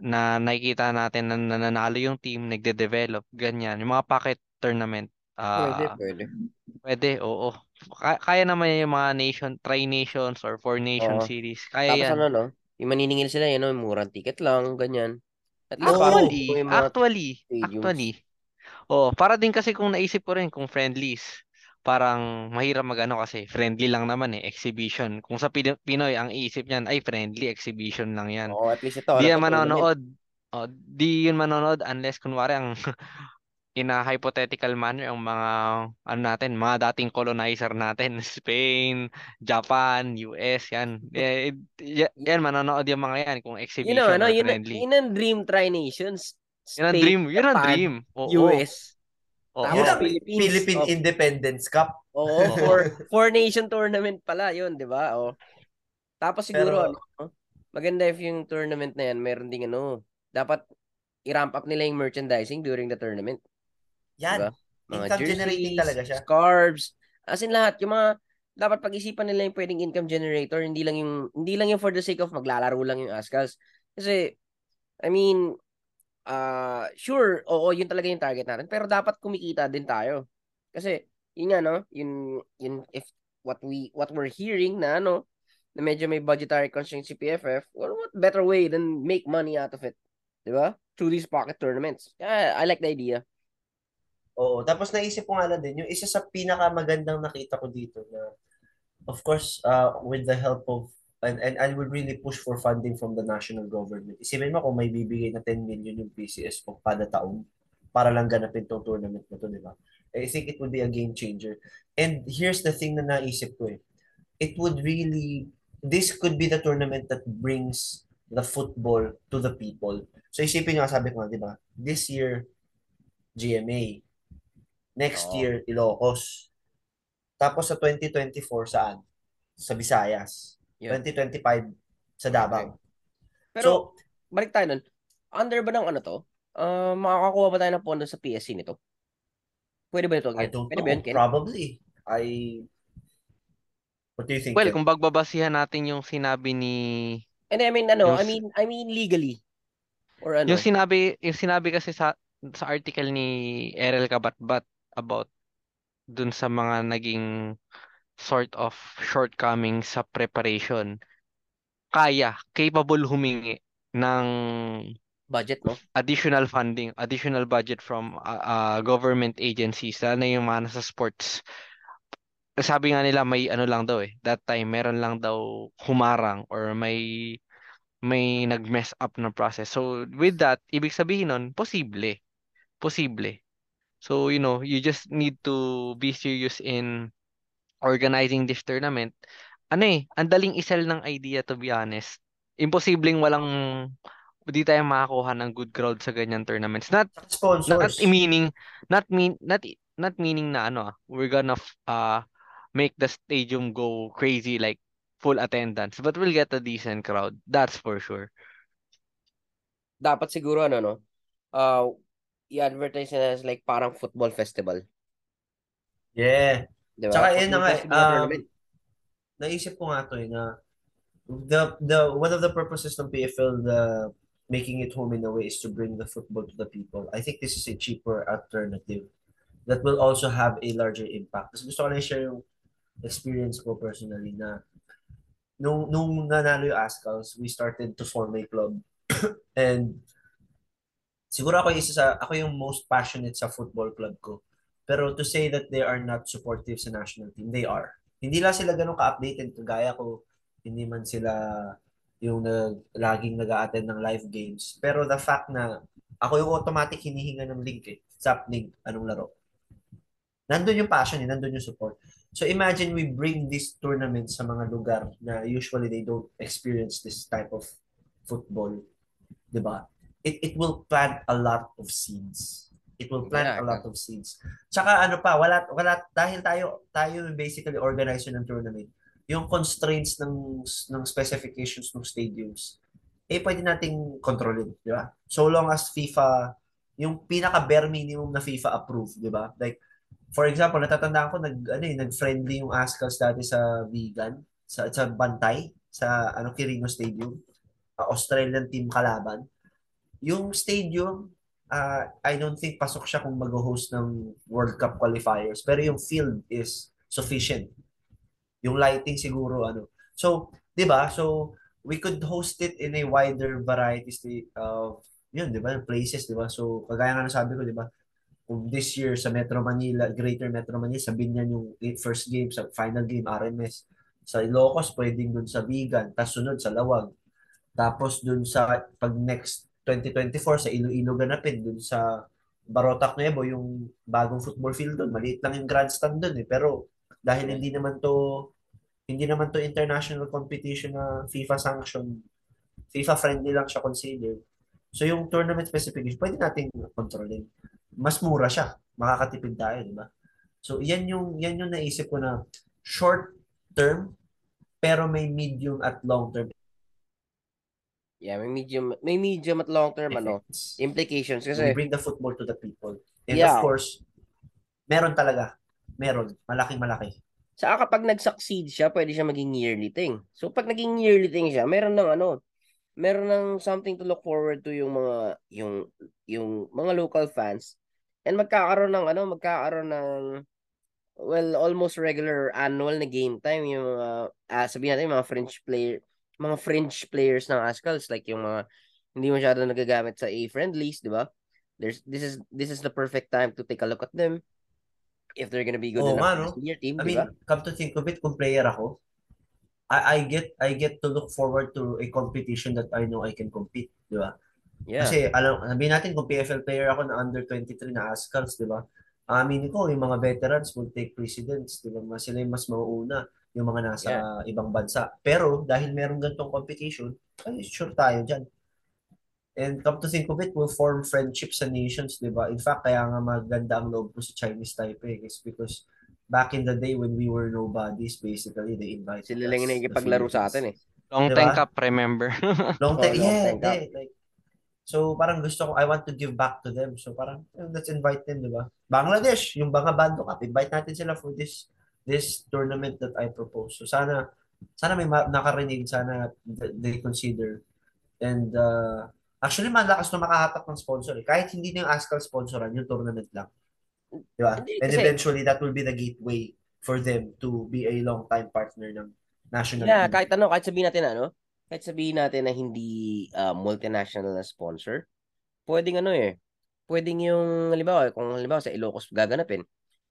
na nakikita natin na nananalo yung team, nagde-develop, ganyan. Yung mga pocket tournament. Uh, pwede, pwede. Pwede, oo. Kaya, naman yung mga nation, tri-nations or four-nation series. Kaya Tapos yan. ano, no? Yung maniningil sila, yun, know, murang ticket lang, ganyan. At actually, actually, actually. Oh, para din kasi kung naisip ko rin kung friendlies parang mahirap magano kasi friendly lang naman eh, exhibition. Kung sa Pinoy ang iisip niyan ay friendly exhibition lang yan. Oo, at least ito. Di yan manonood. Oh, di yun manonood unless kunwari ang in a hypothetical manner ang mga ano natin, mga dating colonizer natin, Spain, Japan, US, yan. Eh, yan manonood yung mga yan kung exhibition you know, ano, yun, friendly. Yun ang dream tri-nations. Yun ang dream, yun ang dream. Oo, US. Oh, Tapos oh. Philippines. Philippine oh. Independence Cup. Oo, oh, four, four nation tournament pala 'yun, 'di ba? Oh. Tapos siguro Pero, ano, maganda if yung tournament na 'yan, meron ding ano, dapat i-ramp up nila yung merchandising during the tournament. Yan. Diba? Mga income jerseys, generating talaga siya. Scarves, as in lahat, yung mga dapat pag-isipan nila yung pwedeng income generator, hindi lang yung hindi lang yung for the sake of maglalaro lang yung Ascals. Kasi I mean, uh, sure, oo, yun talaga yung target natin. Pero dapat kumikita din tayo. Kasi, yun nga, no? Yun, yun, if what we, what we're hearing na, ano, na medyo may budgetary constraints si PFF, well, what better way than make money out of it? Di ba? Through these pocket tournaments. Yeah, I like the idea. Oo, tapos naisip ko nga lang din, yung isa sa pinakamagandang nakita ko dito na of course, uh, with the help of and, and I will really push for funding from the national government. Isipin mo kung may bibigay na 10 million yung PCS o kada taon para lang ganapin tong tournament na to, di ba? I think it would be a game changer. And here's the thing na naisip ko eh. It would really, this could be the tournament that brings the football to the people. So isipin nyo, sabi ko nga, di ba? This year, GMA. Next Oo. year, Ilocos. Tapos sa 2024, saan? Sa Visayas. Yun. 2025, sa Davao. Pero, so, balik tayo nun. Under ba ng ano to? Uh, makakakuha ba tayo ng pondo sa PSC nito? Pwede ba ito? I don't Pwede know. ba yun, Ken? Probably. I... What do you think? Well, Ken? kung bagbabasihan natin yung sinabi ni And I mean, ano, Yung I mean, I mean legally. Or ano? yung sinabi yung sinabi kasi sa sa article ni Erel Kabatbat about dun sa mga naging sort of shortcomings sa preparation kaya capable humingi ng budget, no? additional funding, additional budget from uh, uh, government agencies, lalo na yung mga nasa sports. Sabi nga nila may ano lang daw eh, that time meron lang daw humarang or may may nag-mess up na process. So with that, ibig sabihin nun, posible. Posible. So you know, you just need to be serious in organizing this tournament. Ano eh, ang daling isell ng idea to be honest. Imposibleng walang hindi tayo makakuha ng good crowd sa ganyan tournaments. Not not Sponsors. meaning not mean not not meaning na ano ah, we're gonna uh make the stadium go crazy like full attendance but we'll get a decent crowd that's for sure Dapat siguro, ano, no? Uh, i-advertise na as like parang football festival. Yeah. Di ba? Tsaka yun na nga, eh, um, naisip ko nga to eh, na the, the, one of the purposes ng PFL, the making it home in a way is to bring the football to the people. I think this is a cheaper alternative that will also have a larger impact. Kasi gusto ko na i-share yung experience ko personally na nung, nung nanalo yung Ascals, we started to form a club. And siguro ako isa sa, ako yung most passionate sa football club ko. Pero to say that they are not supportive sa national team, they are. Hindi lang sila ganun ka-updated kagaya ko. Hindi man sila yung nag, laging nag-a-attend ng live games. Pero the fact na ako yung automatic hinihinga ng link eh. Zap link, anong laro. Nandun yung passion eh, nandun yung support. So imagine we bring this tournament sa mga lugar na usually they don't experience this type of football. ba? It, it will plant a lot of seeds. It will plant Yeah, a lot of seeds. Tsaka ano pa, wala wala dahil tayo tayo basically organizer ng tournament. Yung constraints ng ng specifications ng stadiums eh pwede nating kontrolin, di ba? So long as FIFA yung pinaka bare minimum na FIFA approved, di ba? Like for example, natatandaan ko nag ano eh, nag-friendly yung Ascals dati sa Vegan, sa sa Bantay, sa ano Quirino Stadium, uh, Australian team kalaban. Yung stadium, uh, I don't think pasok siya kung mag-host ng World Cup qualifiers, pero yung field is sufficient. Yung lighting siguro ano. So, 'di ba? So, we could host it in a wider variety of yun, 'di ba? Places, 'di ba? So, kagaya nga ng sabi ko, 'di ba? kung this year sa Metro Manila, Greater Metro Manila, sa Binyan yung first game, sa final game, RMS. Sa Ilocos, pwedeng dun sa Bigan, tapos sunod sa Lawag. Tapos dun sa, pag next 2024, sa Iloilo ganapin, dun sa Barotac Nuevo, yung bagong football field dun. Maliit lang yung grandstand dun eh. Pero dahil hindi naman to hindi naman to international competition na FIFA sanction, FIFA friendly lang siya considered. So yung tournament specification, pwede nating kontrolin mas mura siya. Makakatipid tayo, di ba? So, yan yung, yan yung naisip ko na short term, pero may medium at long term Yeah, may medium, may medium at long term, ano, implications. Kasi, bring the football to the people. And Yeah. of course, meron talaga. Meron. Malaking malaki. Saka kapag nag-succeed siya, pwede siya maging yearly thing. So pag naging yearly thing siya, meron ng ano, meron ng something to look forward to yung mga yung yung mga local fans. And magkakaroon ng ano, magkakaroon ng well, almost regular annual na game time yung mga ah, sabihin natin yung mga French player, mga French players ng Ascals like yung mga hindi masyado nagagamit sa A-friendlies, di ba? there's this is this is the perfect time to take a look at them if they're gonna be good Oo enough for no? senior team, I di mean, come to think of it, kung player ako, I, I get I get to look forward to a competition that I know I can compete, di ba? Yeah. Kasi alam, sabihin natin kung PFL player ako na under 23 na Ascals, di ba? Amin ko, yung mga veterans will take precedence, di ba? Mas sila yung mas mauuna yung mga nasa ibang bansa. Pero dahil meron ganitong competition, ay sure tayo dyan. And come to think of it, we'll form friendships sa nations, di ba? In fact, kaya nga maganda ang loob ko sa Chinese Taipei is because back in the day when we were nobodies, basically, they invited Sila lang us, yung the nakikipaglaro sa atin eh. Long Diba? time cup, remember? Long time, Oh, long yeah, time cup. yeah, like, so parang gusto ko, I want to give back to them. So parang, eh, let's invite them, di ba? Bangladesh, yung Banga Bando Cup, invite natin sila for this this tournament that I propose. So sana, sana may ma- nakarinig, sana th- they consider. And uh, actually, malakas na makahatak ng sponsor. Eh. Kahit hindi na yung Ascal sponsoran, yung tournament lang. Di ba? And eventually, that will be the gateway for them to be a long-time partner ng national Yeah, team. kahit ano, kahit sabihin natin ano, kahit sabihin natin na hindi uh, multinational na sponsor, pwedeng ano eh, pwedeng yung, halimbawa, kung halimbawa sa Ilocos gaganapin,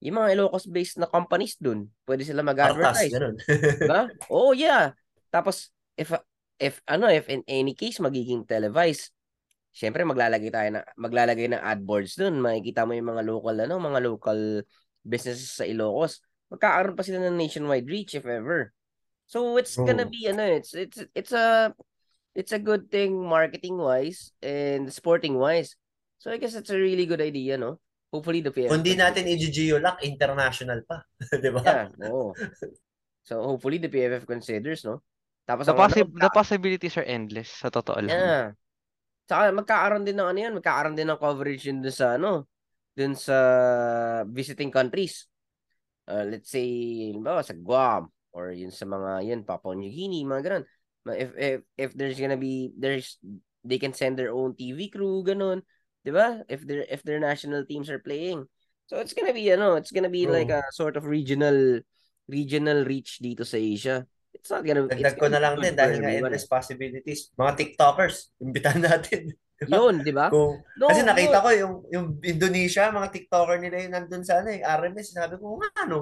yung mga Ilocos-based na companies dun, pwede sila mag-advertise. Diba? Oh, yeah. Tapos, if, if, ano, if in any case, magiging televised, syempre, maglalagay tayo na, maglalagay ng ad boards dun. Makikita mo yung mga local, ano, mga local businesses sa Ilocos. Magkakaroon pa sila ng nationwide reach, if ever. So, it's gonna Oh. be, ano, it's, it's, it's a, it's a good thing marketing-wise and sporting-wise. So, I guess it's a really good idea, no? Hopefully, the PFF. Kung di natin i-geolock, international pa. di ba? Yeah, oo. So, hopefully, the PFF considers, no? Tapos, the, ano, possi- the possibilities are endless, sa totoo lang. Yeah. Saka magkakaroon din ng ano yan, magkakaroon din ng coverage yun dun sa ano, dun sa visiting countries. Uh, let's say, halimbawa sa Guam or yun sa mga yun Papua New Guinea, mga ganun. Ma- If if if there's gonna be there's they can send their own TV crew ganun, 'di ba? If their if their national teams are playing. So it's gonna be ano, it's gonna be True. like a sort of regional regional reach dito sa Asia. It's not gonna Dagdag ko na lang din dahil nga endless possibilities. Mga TikTokers, imbitahan natin. Di ba? Yun, 'di ba? Kung, No, kasi nakita no. ko yung yung Indonesia, mga TikToker nila yung nandun sa ano, yung RMS, sabi ko, nga ano,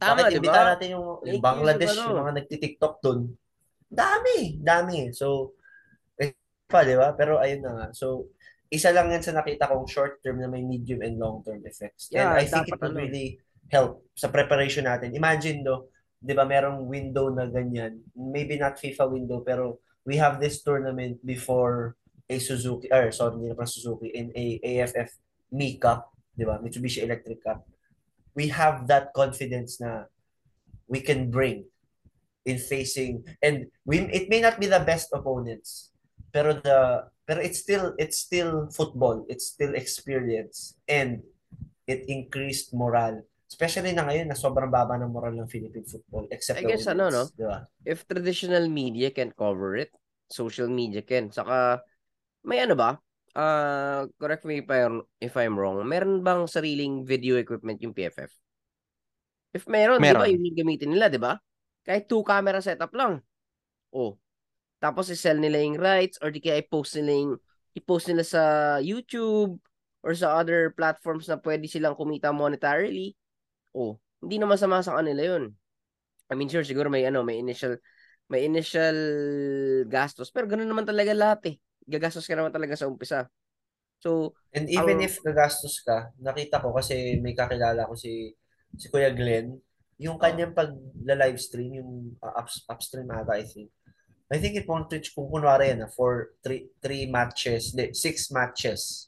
Tama, bakit 'di imbitahan ba? natin yung, yung use Bangladesh, of ano. yung mga nagti-TikTok dun. Dami, dami. So, eh, pa, di ba? Pero ayun na nga. So, isa lang yan sa nakita kong short term na may medium and long term effects. Yeah, and I think it will ano. really help sa preparation natin. Imagine do, 'di ba, merong window na ganyan. Maybe not FIFA window pero we have this tournament before a Suzuki or sorry, hindi na pala Suzuki in a AFF Mi Cup, 'di ba? Mitsubishi Electric Cup. We have that confidence na we can bring in facing and we it may not be the best opponents pero the pero it's still it's still football it's still experience and it increased morale especially na ngayon na sobrang baba ng moral ng Philippine football except I the guess ano, no? women's, di ba? If traditional media can cover it, social media can. Saka, may ano ba? Uh, correct me if, I'm, if I'm wrong. Meron bang sariling video equipment yung PFF? If meron, di ba, Meron. yun yung gamitin nila, di ba? Kahit two camera setup lang. Oh. Tapos i-sell nila yung rights or di kaya i-post nila yung, i-post nila sa YouTube or sa other platforms na pwede silang kumita monetarily. Oh, hindi naman sama sa kanila yun. I mean, sure, siguro may ano, may initial may initial gastos, pero ganoon naman talaga lahat eh. Gagastos ka naman talaga sa umpisa. So, and even Ang- if gagastos ka nakita ko kasi may kakilala ko si si Kuya Glenn yung kanyang pag live stream yung uh, ups, upstream ata I think I think it won't reach kung kunwari yan for three, three matches, six matches.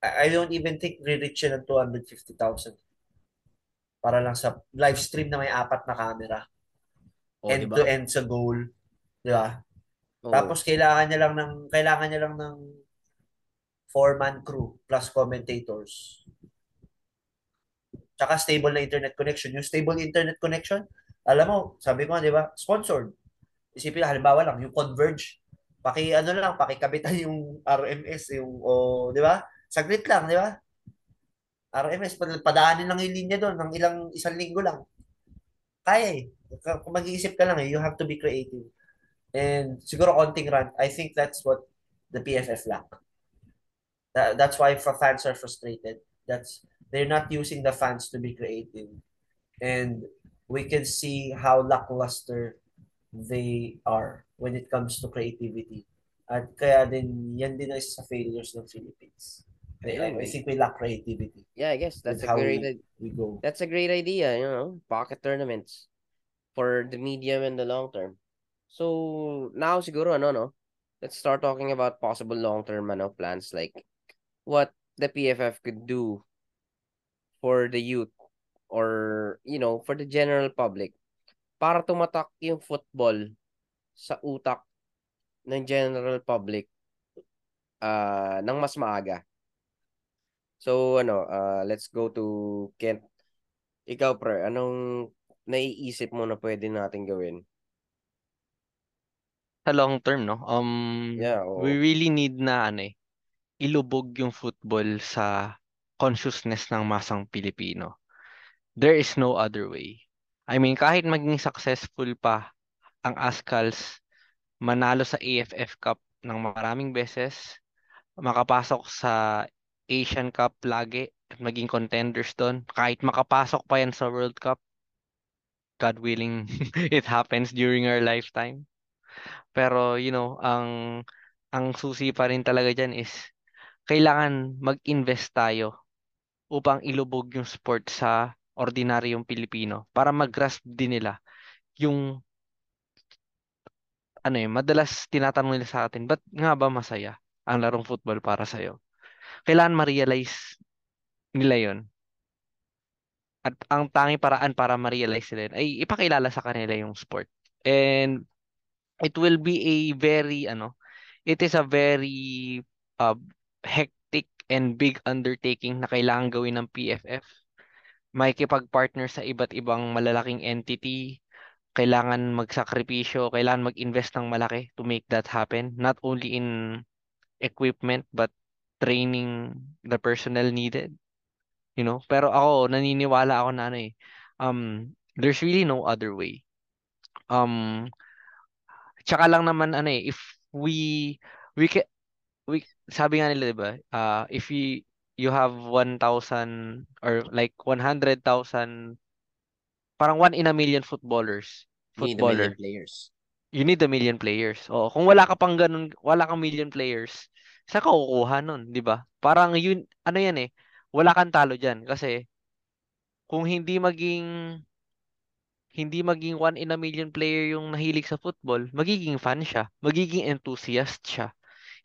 I, I don't even think re-reach yan ng 250,000. Para lang sa live stream na may apat na camera. oh, end di ba? to end sa goal. Di ba? Oo. Tapos kailangan niya lang ng kailangan niya lang ng four-man crew plus commentators. Tsaka stable na internet connection. Yung stable internet connection, alam mo, sabi ko di ba, sponsored. Isipin, halimbawa lang, yung Converge, paki ano lang, pakikabitan yung RMS, yung, o, di ba? Saglit lang, di ba? RMS, pad- padaanin lang yung linya doon ng ilang isang linggo lang. Kaya eh. Kung mag-iisip ka lang eh, you have to be creative. And siguro konting rant, I think that's what the PFF lack. That, that's why fa- fans are frustrated. That's they're not using the fans to be creative. And we can see how lackluster they are when it comes to creativity. At kaya din, yan din ay sa failures ng Philippines. I, I, I think we lack creativity Yeah, I guess that's a great we, we go. that's a great idea, you know, pocket tournaments for the medium and the long term. So now siguro ano no, let's start talking about possible long term ano plans like what the PFF could do for the youth or you know for the general public para tumatak yung football sa utak ng general public uh, ng mas maaga. So ano, uh, let's go to Kent. Ikaw pre, anong naiisip mo na pwede natin gawin? Sa long term, no? Um, Yeah, we oo. really need na ano eh, ilubog yung football sa consciousness ng masang Pilipino. There is no other way. I mean, kahit maging successful pa ang Ascals, manalo sa AFF Cup ng maraming beses, makapasok sa Asian Cup lagi at maging contenders doon, kahit makapasok pa yan sa World Cup, God willing, it happens during our lifetime. Pero, you know, ang ang susi pa rin talaga dyan is kailangan mag-invest tayo upang ilubog yung sport sa ordinaryong Pilipino para mag-grasp din nila yung ano eh, madalas tinatanong nila sa atin, ba't nga ba masaya ang larong football para sa'yo? Kailangan ma-realize nila yon At ang tanging paraan para ma-realize nila yun ay ipakilala sa kanila yung sport. And it will be a very, ano, it is a very uh, hectic and big undertaking na kailangan gawin ng PFF. Makikipag-partner sa iba't ibang malalaking entity, kailangan magsakripisyo, kailangan mag-invest ng malaki to make that happen. Not only in equipment, but training the personnel needed. You know? Pero ako, naniniwala ako na ano eh, um, there's really no other way. Um, tsaka lang naman ano eh, if we, we can, we, sabi nga nila, di ba, uh, if you, you have 1,000 or like 100,000 parang one in a million footballers. You need a million Footballer. players. You need a million players. Oo, kung wala ka pang ganun, wala kang million players, saan ka kukuha nun, 'di ba? Parang yun, ano yan eh, wala kang talo diyan kasi kung hindi maging hindi maging one in a million player yung nahilig sa football, magiging fan siya, magiging enthusiast siya.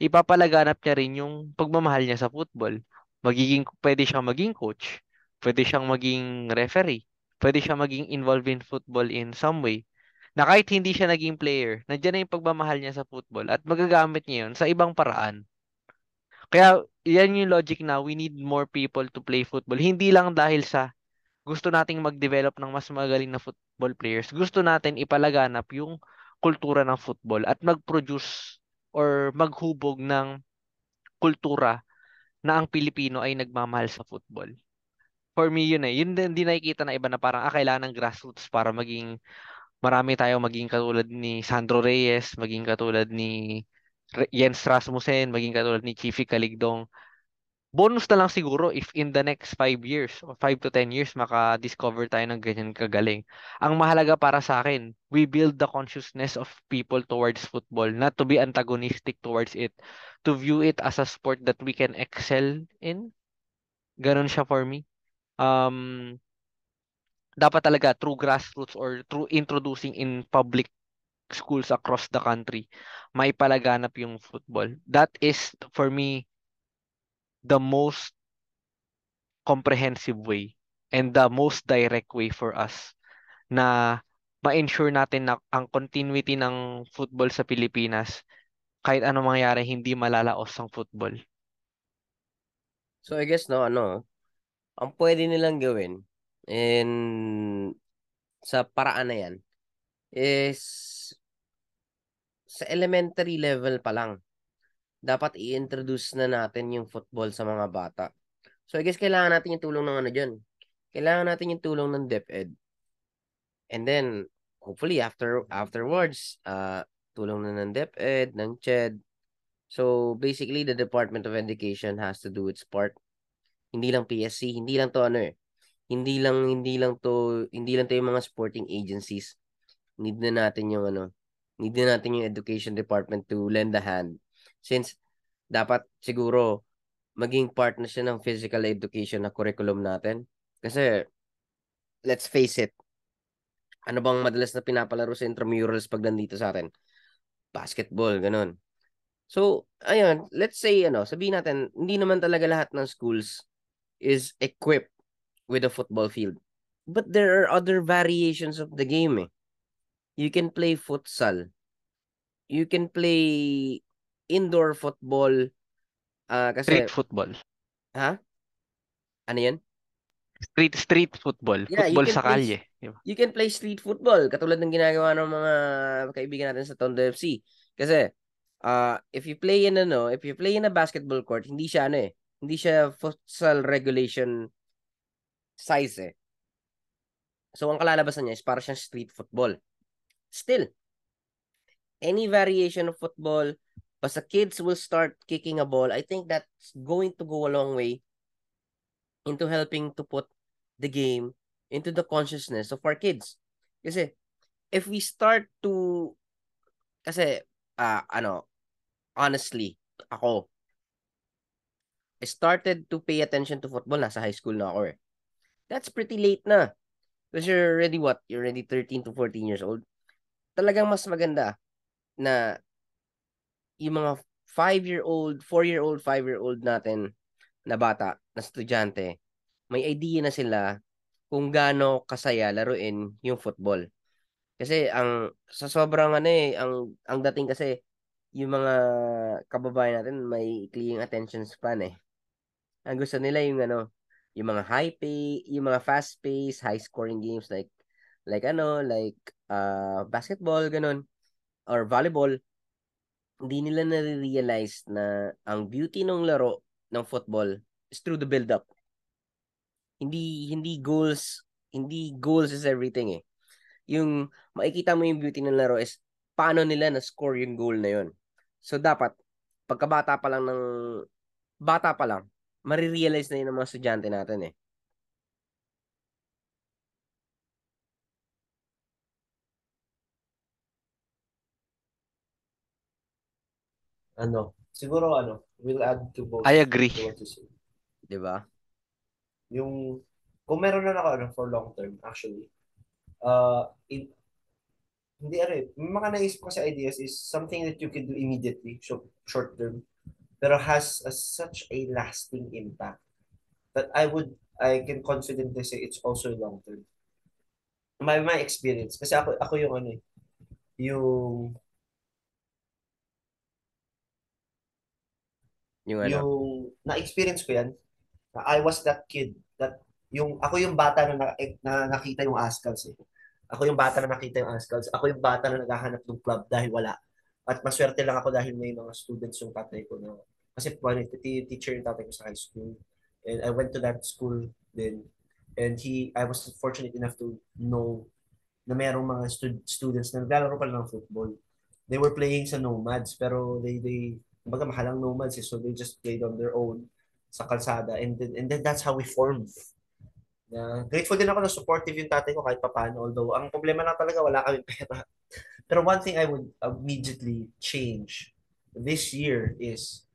Ipapalaganap niya rin yung pagmamahal niya sa football. Magiging pwede siyang maging coach, pwede siyang maging referee, pwede siyang maging involved in football in some way. Na kahit hindi siya naging player, nandiyan na yung pagmamahal niya sa football at magagamit niya yun sa ibang paraan. Kaya yan yung logic na we need more people to play football. Hindi lang dahil sa gusto nating mag-develop ng mas magaling na football players. Gusto natin ipalaganap yung kultura ng football at mag-produce or maghubog ng kultura na ang Pilipino ay nagmamahal sa football. For me, yun eh. Yun din, din nakikita na iba na parang, ah, kailangan ng grassroots para maging, marami tayo maging katulad ni Sandro Reyes, maging katulad ni Jens Rasmussen, maging katulad ni Chifi Caligdong. Bonus na lang siguro if in the next 5 years or 5 to 10 years maka-discover tayo ng ganyan kagaling. Ang mahalaga para sa akin, we build the consciousness of people towards football, not to be antagonistic towards it, to view it as a sport that we can excel in. Ganon siya for me. Um, dapat talaga through grassroots or through introducing in public schools across the country, may palaganap yung football. That is, for me, the most comprehensive way and the most direct way for us na ma-ensure natin na ang continuity ng football sa Pilipinas kahit ano mangyari hindi malalaos ang football. So I guess no ano, ang pwede nilang gawin and sa paraan na yan is sa elementary level pa lang dapat i-introduce na natin yung football sa mga bata. So I guess kailangan natin yung tulong ng ano diyan. Kailangan natin yung tulong ng DepEd. And then hopefully after afterwards uh tulong na ng DepEd, ng CHED. So basically, the Department of Education has to do its part. Hindi lang PSC, hindi lang to ano eh. Hindi lang hindi lang to hindi lang to yung mga sporting agencies. Need na natin yung ano, need na natin yung education department to lend a hand. Since dapat siguro maging part na siya ng physical education na curriculum natin. Kasi let's face it, ano bang madalas na pinapalaro sa intramurals pag nandito sa atin? Basketball, ganun. So, ayun, let's say, ano, sabihin natin, hindi naman talaga lahat ng schools is equipped with a football field. But there are other variations of the game, eh. You can play futsal. You can play indoor football. Ah, kasi, Street football. ha? Ano yan? Street street football. Yeah, football sa play- kalye. Diba? you can play street football katulad ng ginagawa ng mga kaibigan natin sa Tondo FC. Kasi uh, if you play in ano, if you play in a basketball court, hindi siya ano eh, hindi siya futsal regulation size eh. So ang kalalabasan niya is para siyang street football. Still, any variation of football, basta kids will start kicking a ball, I think that's going to go a long way into helping to put the game into the consciousness of our kids. Kasi if we start to kasi ah ano honestly ako I started to pay attention to football nasa high school na ako eh. That's pretty late na. Because you're already what? You're already 13 to 14 years old. Talagang mas maganda na yung mga 5-year-old, 4-year-old, 5-year-old natin na bata, na estudyante, may idea na sila kung gaano kasaya laruin yung football. Kasi ang sa sobrang ano eh, ang ang dating kasi yung mga kababayan natin may ikli yung attention span eh. Ang gusto nila yung ano, yung mga high pay, yung mga fast pace, high scoring games like like ano, like uh basketball ganun or volleyball. Hindi nila na-realize na ang beauty ng laro ng football is through the build up hindi hindi goals hindi goals is everything eh. Yung makikita mo yung beauty ng laro is paano nila na score yung goal na yun. So dapat pagkabata pa lang ng bata pa lang marirealize na yun ng mga estudyante natin eh Ano, siguro ano, we'll add to both. I agree. to what you say. di ba Yung, kung meron na ako ano, for long term, actually, uh, in, hindi ano eh, mga naisip ko sa ideas is something that you can do immediately, short, short term, pero has a, such a lasting impact that I would, I can confidently say it's also long term. My, my experience, kasi ako, ako yung ano eh, yung yung ano yung na-experience ko yan, I was that kid that yung ako yung bata na, na, na nakita yung Ascals eh. Ako yung bata na nakita yung Ascals. Ako yung bata na naghahanap ng club dahil wala. At maswerte lang ako dahil may mga students yung tatay ko na kasi po, teacher yung tatay ko sa high school. And I went to that school then and he I was fortunate enough to know na merong mga stud- students na naglalaro pala ng football. They were playing sa Nomads pero they they kumbaga mahalang Nomads eh, so they just played on their own sa kalsada and then, and then that's how we formed. Na grateful din ako na supportive yung tatay ko kahit papaano although ang problema lang talaga wala kami pera. Pero one thing I would immediately change this year is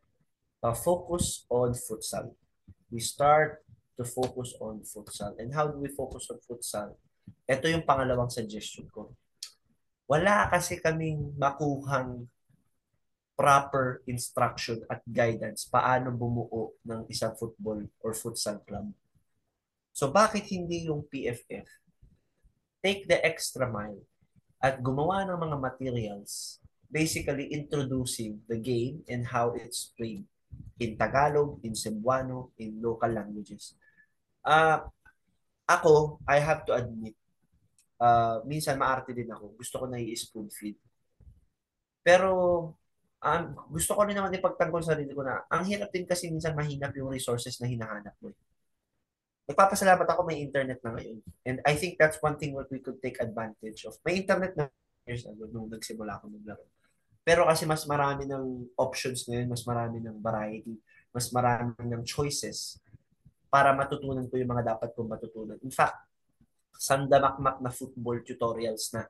uh, focus on futsal. We start to focus on futsal. And how do we focus on futsal? Ito yung pangalawang suggestion ko. Wala kasi kaming makuhang proper instruction at guidance paano bumuo ng isang football or futsal club. So bakit hindi yung PFF take the extra mile at gumawa ng mga materials basically introducing the game and how it's played in Tagalog, in Cebuano, in local languages. Uh, ako, I have to admit, uh, minsan maarte din ako. Gusto ko na i-spoon feed. Pero um, gusto ko rin naman ipagtanggol sa sarili ko na ang hirap din kasi minsan mahinap yung resources na hinahanap mo. Nagpapasalamat ako may internet na ngayon. And I think that's one thing what we could take advantage of. May internet na years ago nung nagsimula ako maglaro. Pero kasi mas marami ng options ngayon, mas marami ng variety, mas marami ng choices para matutunan ko yung mga dapat kong matutunan. In fact, sandamakmak na football tutorials na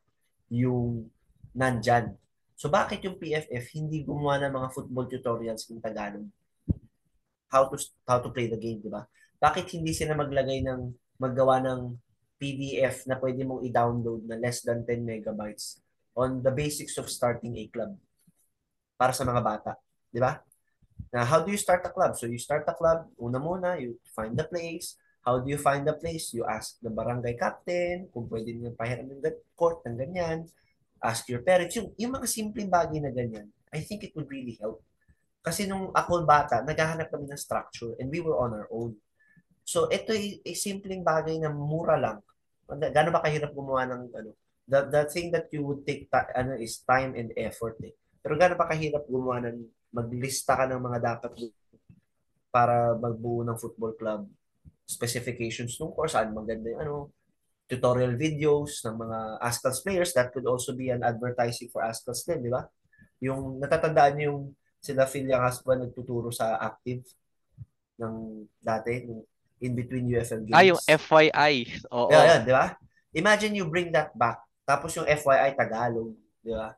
yung nandyan. So bakit yung PFF hindi gumawa ng mga football tutorials in Tagalog? How to how to play the game, di ba? Bakit hindi sila maglagay ng maggawa ng PDF na pwede mong i-download na less than 10 megabytes on the basics of starting a club para sa mga bata. Di ba? Na how do you start a club? So you start a club, una muna, you find the place. How do you find the place? You ask the barangay captain kung pwede niyo pahiram ng court ng ganyan. Ask your parents. Yung, yung mga simpleng bagay na ganyan, I think it would really help. Kasi nung ako bata, naghahanap kami ng structure and we were on our own. So ito ay, ay simpleng bagay na mura lang. Gano'n ba kahirap gumawa ng ano? The, the thing that you would take ta- ano is time and effort eh. Pero gano'n pa kahirap gumawa ng maglista ka ng mga dapat para magbuo ng football club specifications nung course, saan maganda yung ano, tutorial videos ng mga Ascals players that could also be an advertising for Ascals din, di ba? Yung natatandaan niyo yung sila Phil Yangaspa nagtuturo sa active ng dati, yung in between UFL games. Ah, yung FYI. Oo. Yeah, yeah, di ba? Imagine you bring that back. Tapos yung FYI Tagalog, di ba?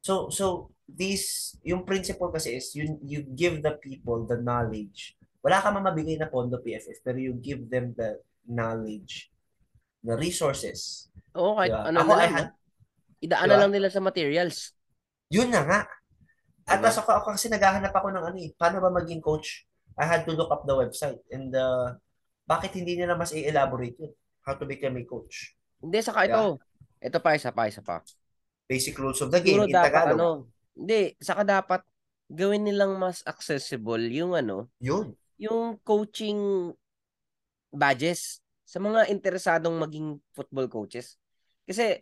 So, so this, yung principle kasi is you, you give the people the knowledge. Wala ka mamabigay na pondo PFF, pero you give them the knowledge, the resources. Oo, kahit Diba? ano Ako, na lang. had, Idaan Diba? na lang nila sa materials. yun na nga. At Diba? ako, ako kasi naghahanap ako ng ano eh, paano ba maging coach? I had to look up the website. And uh, bakit hindi nila mas i-elaborate yun? How to become a coach. Hindi, saka ito. Ito pa, isa pa, isa pa. Basic rules of the game Siguro in dapat Tagalog. ano, hindi, saka dapat gawin nilang mas accessible yung ano, Yun. yung coaching badges sa mga interesadong maging football coaches. Kasi,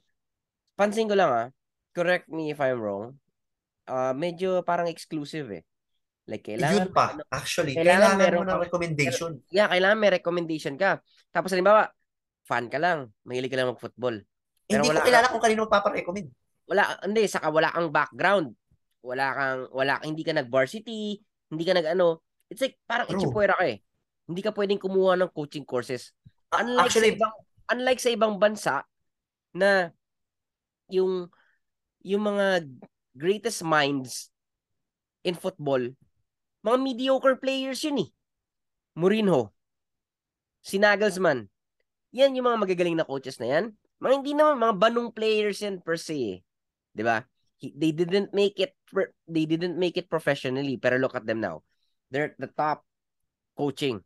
pansin ko lang ah, correct me if I'm wrong, ah medyo parang exclusive eh. Like, kailangan, yun pa. ano, Actually, kailangan kailangan, meron mo ng recommendation. yeah, kailangan may recommendation ka. Tapos, halimbawa, fan ka lang, mahilig ka lang mag-football. Pero Hindi wala ko kilala kung kanino magpaparecommend. wala hindi saka wala kang background wala kang wala hindi ka nag varsity hindi ka nag ano it's like parang True. ichipuera ka eh hindi ka pwedeng kumuha ng coaching courses unlike Actually, sa ibang unlike sa ibang bansa na yung yung mga greatest minds in football mga mediocre players yun eh. Mourinho si Nagelsmann. Yan yung mga magagaling na coaches na yan. Mga hindi naman mga banong players yan per se eh. 'di ba? He- they didn't make it they didn't make it professionally pero look at them now. They're at the top coaching.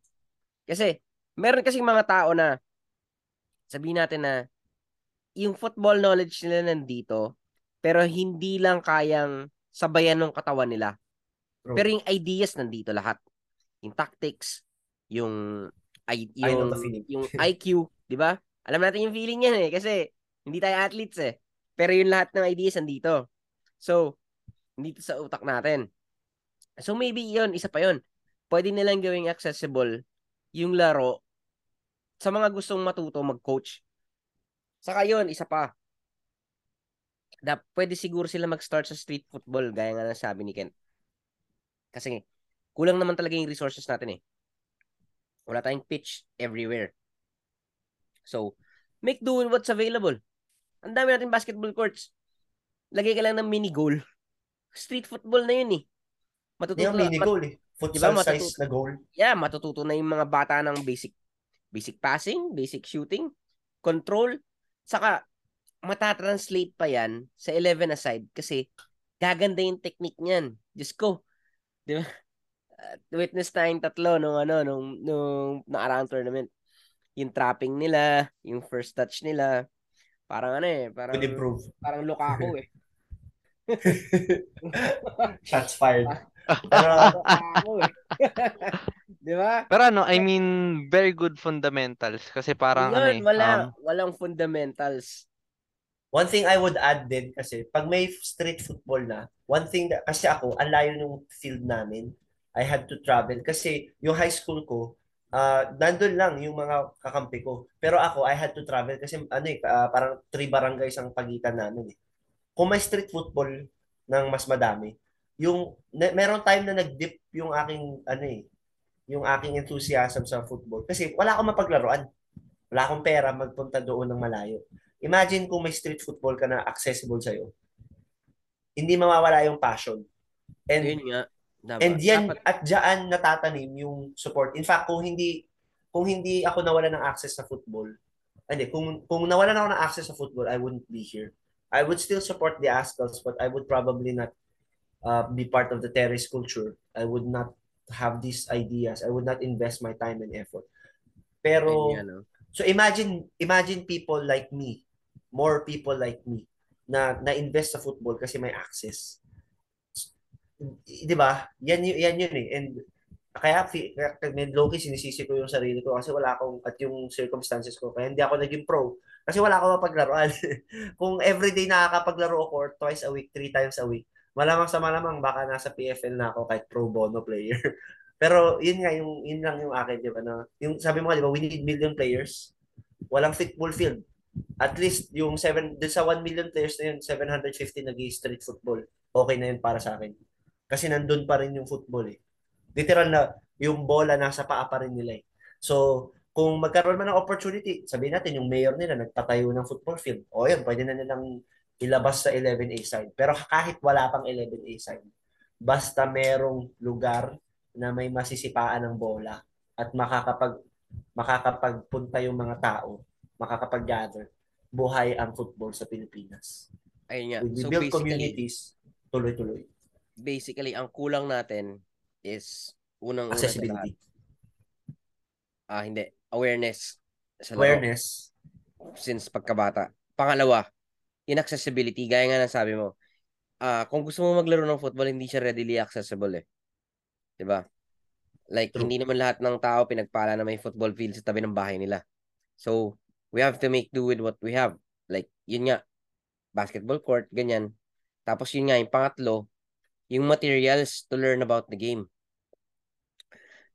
Kasi meron kasing mga tao na sabihin natin na yung football knowledge nila nandito pero hindi lang kayang sabayan ng katawan nila True. pero yung ideas nandito lahat yung tactics yung I, yung, yung IQ di ba alam natin yung feeling yan eh kasi hindi tayo athletes eh pero yung lahat ng ideas nandito So, dito sa utak natin. So, maybe yun, isa pa yun. Pwede nilang gawing accessible yung laro sa mga gustong matuto mag-coach. Saka yun, isa pa. Da, pwede siguro sila mag-start sa street football, gaya nga ng sabi ni Ken. Kasi kulang naman talaga yung resources natin eh. Wala tayong pitch everywhere. So, make do with what's available. Ang dami natin basketball courts lagay ka lang ng mini goal. Street football na yun eh. Matututo Yung na- mini goal eh. Futsal Diba, size matututo- na goal. yeah, matututo na yung mga bata ng basic basic passing, basic shooting, control, saka matatranslate pa yan sa 11 aside kasi gaganda yung technique niyan. Diyos ko. Di ba? Uh, witness tayong tatlo nung ano, nung, nung nakaraang tournament. Yung trapping nila, yung first touch nila, parang ano eh, parang, Could improve. parang Lukaku eh. Shots fired. Di ba? Pero ano, I mean, very good fundamentals. Kasi parang ano eh, Yun, wala, um, walang fundamentals. one thing I would add din kasi pag may street football na, one thing that, kasi ako, ang layo ng field namin, I had to travel kasi yung high school ko, ah nandun lang yung mga kakampi ko. Pero ako, I had to travel kasi ano eh, ah, parang three barangays ang pagitan namin eh. Kung may street football, ng mas madami. Yung na, meron time na nag-dip yung aking ano eh, yung aking enthusiasm sa football kasi wala akong mapaglaruan. Wala akong pera magpunta doon ng malayo. Imagine kung may street football ka na accessible sa'yo. Hindi mawawala yung passion. And Yun nga. Dapat, And yan dapat, at diyan natatanim yung support. In fact, kung hindi kung hindi ako nawala ng access sa football, hindi, kung kung nawalan ako ng access sa football, I wouldn't be here. I would still support the Ascals, but I would probably not uh, be part of the terrace culture. I would not have these ideas. I would not invest my time and effort. Pero yun nga, no? so imagine imagine people like me, more people like me na na-invest sa football kasi may access. 'Di ba? Yan yan yun eh. And kaya kaya low-key sinisisi ko yung sarili ko kasi wala akong at yung circumstances ko kaya hindi ako naging pro kasi wala akong mapaglaruan. Kung everyday nakakapaglaro ako or twice a week, three times a week, malamang sa malamang baka nasa PFL na ako kahit pro bono player. Pero yun nga yung yun lang yung akin, 'di ba? Na yung sabi mo nga, 'di ba, we need million players. Walang football field. At least yung 7 dun sa 1 million players na yun, 750 nag street football. Okay na yun para sa akin. Kasi nandun pa rin yung football eh. Literal na yung bola nasa paa pa rin nila eh. So, kung magkaroon man ng opportunity, sabihin natin yung mayor nila nagpatayo ng football field. O yun, pwede na nilang ilabas sa 11A side. Pero kahit wala pang 11A side, basta merong lugar na may masisipaan ng bola at makakapag makakapagpunta yung mga tao, makakapag-gather, buhay ang football sa Pilipinas. Ayun nga. We So build communities, tuloy-tuloy. basically, ang kulang natin is lahat. Accessibility. Ah, hindi. Awareness. Sa laro. Awareness. Since pagkabata. Pangalawa, inaccessibility. Gaya nga ng sabi mo. Ah, kung gusto mo maglaro ng football, hindi siya readily accessible eh. 'Di ba? Like, True. hindi naman lahat ng tao pinagpala na may football field sa tabi ng bahay nila. So, we have to make do with what we have. Like, yun nga, basketball court, ganyan. Tapos yun nga, yung pangatlo, yung materials to learn about the game.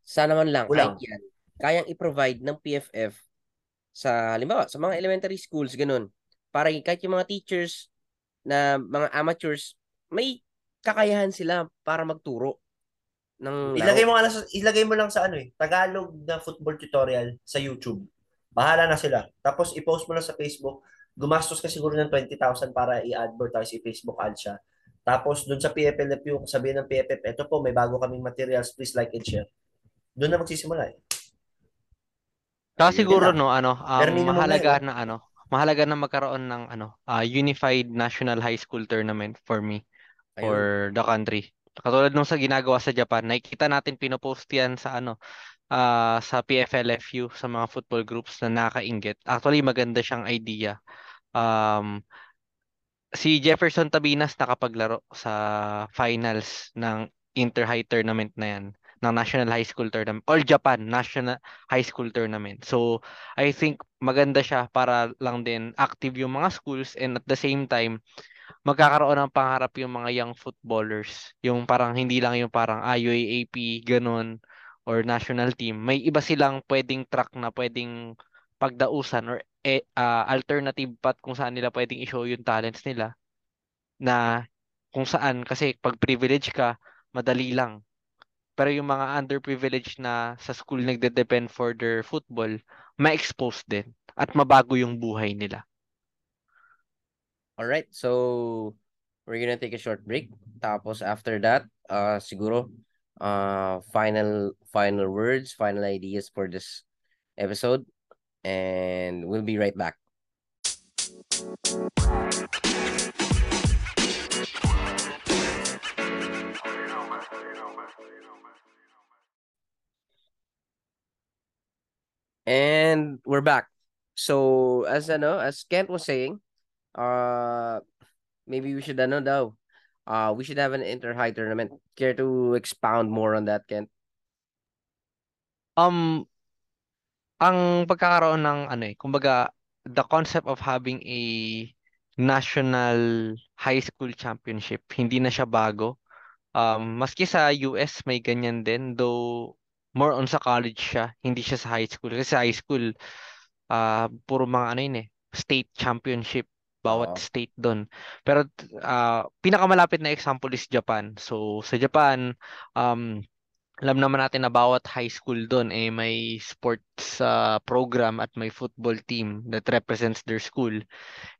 Sana man lang, Kulang. kahit yan, kayang i-provide ng PFF sa, halimbawa, sa mga elementary schools, ganun. Para kahit yung mga teachers na mga amateurs, may kakayahan sila para magturo ng laro. Ilagay mo nga lang sa, ilagay mo lang sa ano eh, Tagalog na football tutorial sa YouTube. Bahala na sila. Tapos i-post mo lang sa Facebook. Gumastos ka siguro ng 20,000 para i-advertise i-Facebook ad siya. Tapos doon sa PFLFU, sabihin ng PFF, eto po, may bago kaming materials, please like and share. Doon na magsisimula eh. Ayun. siguro no ano, um, mahalaga na ano, mahalaga na magkaroon ng ano, ah, unified national high school tournament for me Ayun. for the country. Katulad nung sa ginagawa sa Japan, nakikita natin pinopost yan sa ano, ah, sa PFLFU sa mga football groups na nakakainggit. Actually, maganda siyang idea. Um, si Jefferson Tabinas nakapaglaro sa finals ng inter-high tournament na yan ng National High School Tournament All Japan National High School Tournament. So, I think maganda siya para lang din active yung mga schools and at the same time magkakaroon ng pangarap yung mga young footballers. Yung parang hindi lang yung parang ah, UAAP, ganun, or national team. May iba silang pwedeng track na pwedeng pagdausan or ah, alternative path kung saan nila pwedeng i-show yung talents nila na kung saan kasi pag privilege ka, madali lang. Pero yung mga underprivileged na sa school nagde-depend for their football, ma-expose din at mabago yung buhay nila. All right, so we're gonna take a short break. Tapos after that, uh, siguro, uh, final final words, final ideas for this episode, and we'll be right back. And we're back. So as ano, as Kent was saying, uh maybe we should ano daw. Uh we should have an inter-high tournament. Care to expound more on that, Kent? Um, ang pagkakaroon ng ano eh, kumbaga the concept of having a national high school championship, hindi na siya bago. Um, maski sa US may ganyan din, though more on sa college siya, hindi siya sa high school. Kasi sa high school, ah puro mga ano yun eh, state championship. bawat Oo. state doon. Pero uh, pinakamalapit na example is Japan. So sa Japan, um, alam naman natin na bawat high school doon eh may sports uh, program at may football team that represents their school.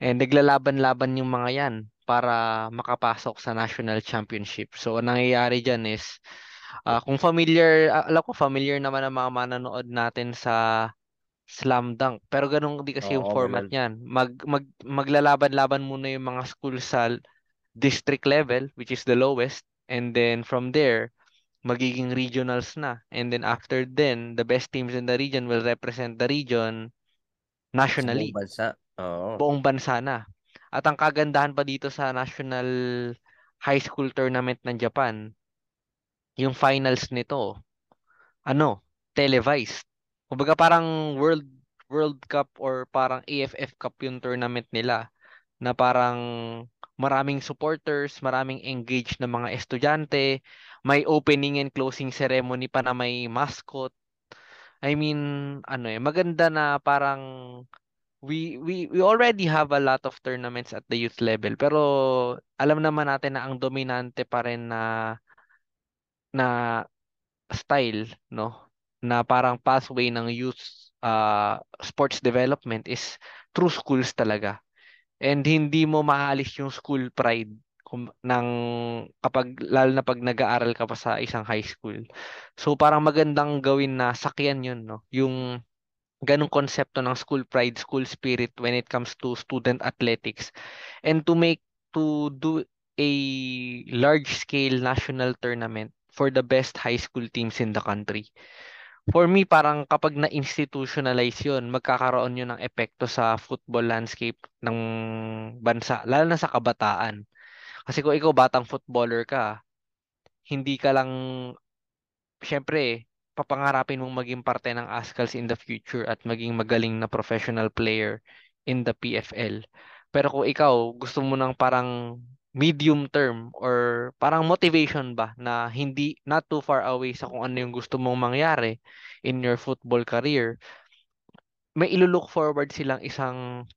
And naglalaban-laban yung mga yan para makapasok sa national championship. So ang nangyayari diyan is uh, kung familiar, uh, alam ko familiar naman ang mga manonood natin sa slam dunk. Pero ganun di kasi yung Oo, format ganun. niyan. Mag, mag, maglalaban-laban muna yung mga school sa district level, which is the lowest. And then from there, magiging regionals na. And then after then, the best teams in the region will represent the region Sa nationally. buong bansa. Oo. Buong bansa na. At ang kagandahan pa dito sa national high school tournament ng Japan, yung finals nito, ano, televised. Kumbaga parang World World Cup or parang AFF Cup yung tournament nila na parang maraming supporters, maraming engaged na mga estudyante, may opening and closing ceremony pa na may mascot. I mean, ano eh, maganda na parang we we we already have a lot of tournaments at the youth level pero alam naman natin na ang dominante pa rin na na style no? Na parang pathway ng youth uh, sports development is through schools talaga. And hindi mo maalis yung school pride ng kapag lalo na pag nag-aaral ka pa sa isang high school. So parang magandang gawin na sakyan yun no? Yung ganong konsepto ng school pride, school spirit when it comes to student athletics. And to make to do a large scale national tournament for the best high school teams in the country. For me, parang kapag na-institutionalize yun, magkakaroon yun ng epekto sa football landscape ng bansa, lalo na sa kabataan. Kasi kung ikaw batang footballer ka, hindi ka lang, syempre, papangarapin mong maging parte ng Ascals in the future at maging magaling na professional player in the PFL. Pero kung ikaw gusto mo ng parang medium term or parang motivation ba na hindi not too far away sa kung ano yung gusto mong mangyari in your football career, may ilulook forward silang isang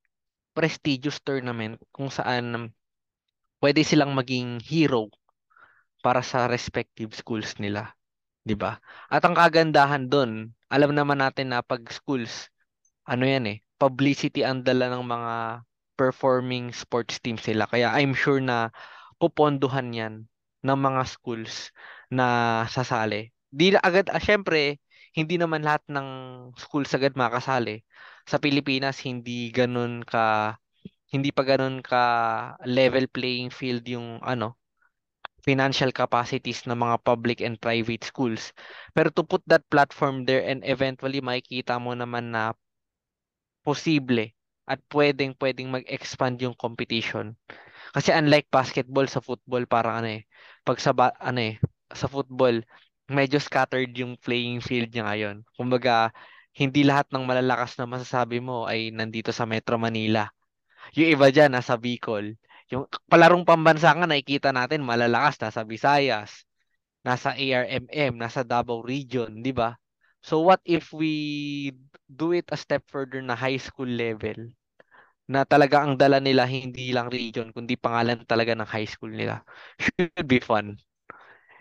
prestigious tournament kung saan pwede silang maging hero para sa respective schools nila. 'di ba? At ang kagandahan doon, alam naman natin na pag schools, ano 'yan eh, publicity ang dala ng mga performing sports teams sila. Kaya I'm sure na pupondohan 'yan ng mga schools na sasali. Di agad, ah, syempre, hindi naman lahat ng schools agad makasali. Sa Pilipinas, hindi ganun ka hindi pa ganun ka level playing field yung ano financial capacities ng mga public and private schools. Pero to put that platform there and eventually makikita mo naman na posible at pwedeng pwedeng mag-expand yung competition. Kasi unlike basketball sa football parang ano eh, pag sa ba, ano eh, sa football medyo scattered yung playing field niya ngayon. Kumbaga hindi lahat ng malalakas na masasabi mo ay nandito sa Metro Manila. Yung iba dyan nasa Bicol. Yung palarong pambansa nga nakikita natin malalakas nasa Visayas, nasa ARMM, nasa Davao region, 'di ba? So what if we do it a step further na high school level? Na talaga ang dala nila hindi lang region kundi pangalan talaga ng high school nila. Should be fun.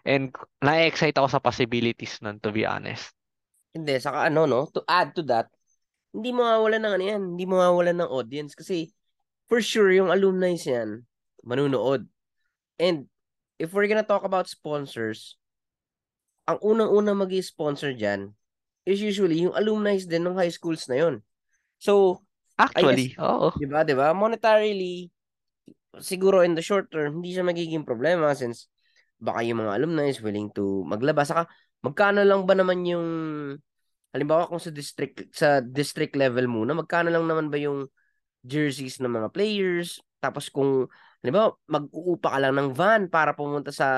And na-excite ako sa possibilities nun to be honest. Hindi, saka ano no, to add to that, hindi mawawalan ng ano yan, hindi mawawalan ng audience kasi for sure, yung alumni yan, manunood. And if we're gonna talk about sponsors, ang unang-unang mag sponsor dyan is usually yung alumni din ng high schools na yon. So, actually, oo. Di ba, di ba? Monetarily, siguro in the short term, hindi siya magiging problema since baka yung mga alumni is willing to maglabas. Saka, magkano lang ba naman yung halimbawa kung sa district sa district level muna, magkano lang naman ba yung jerseys ng mga players. Tapos kung, halimbawa, mag-uupa ka lang ng van para pumunta sa,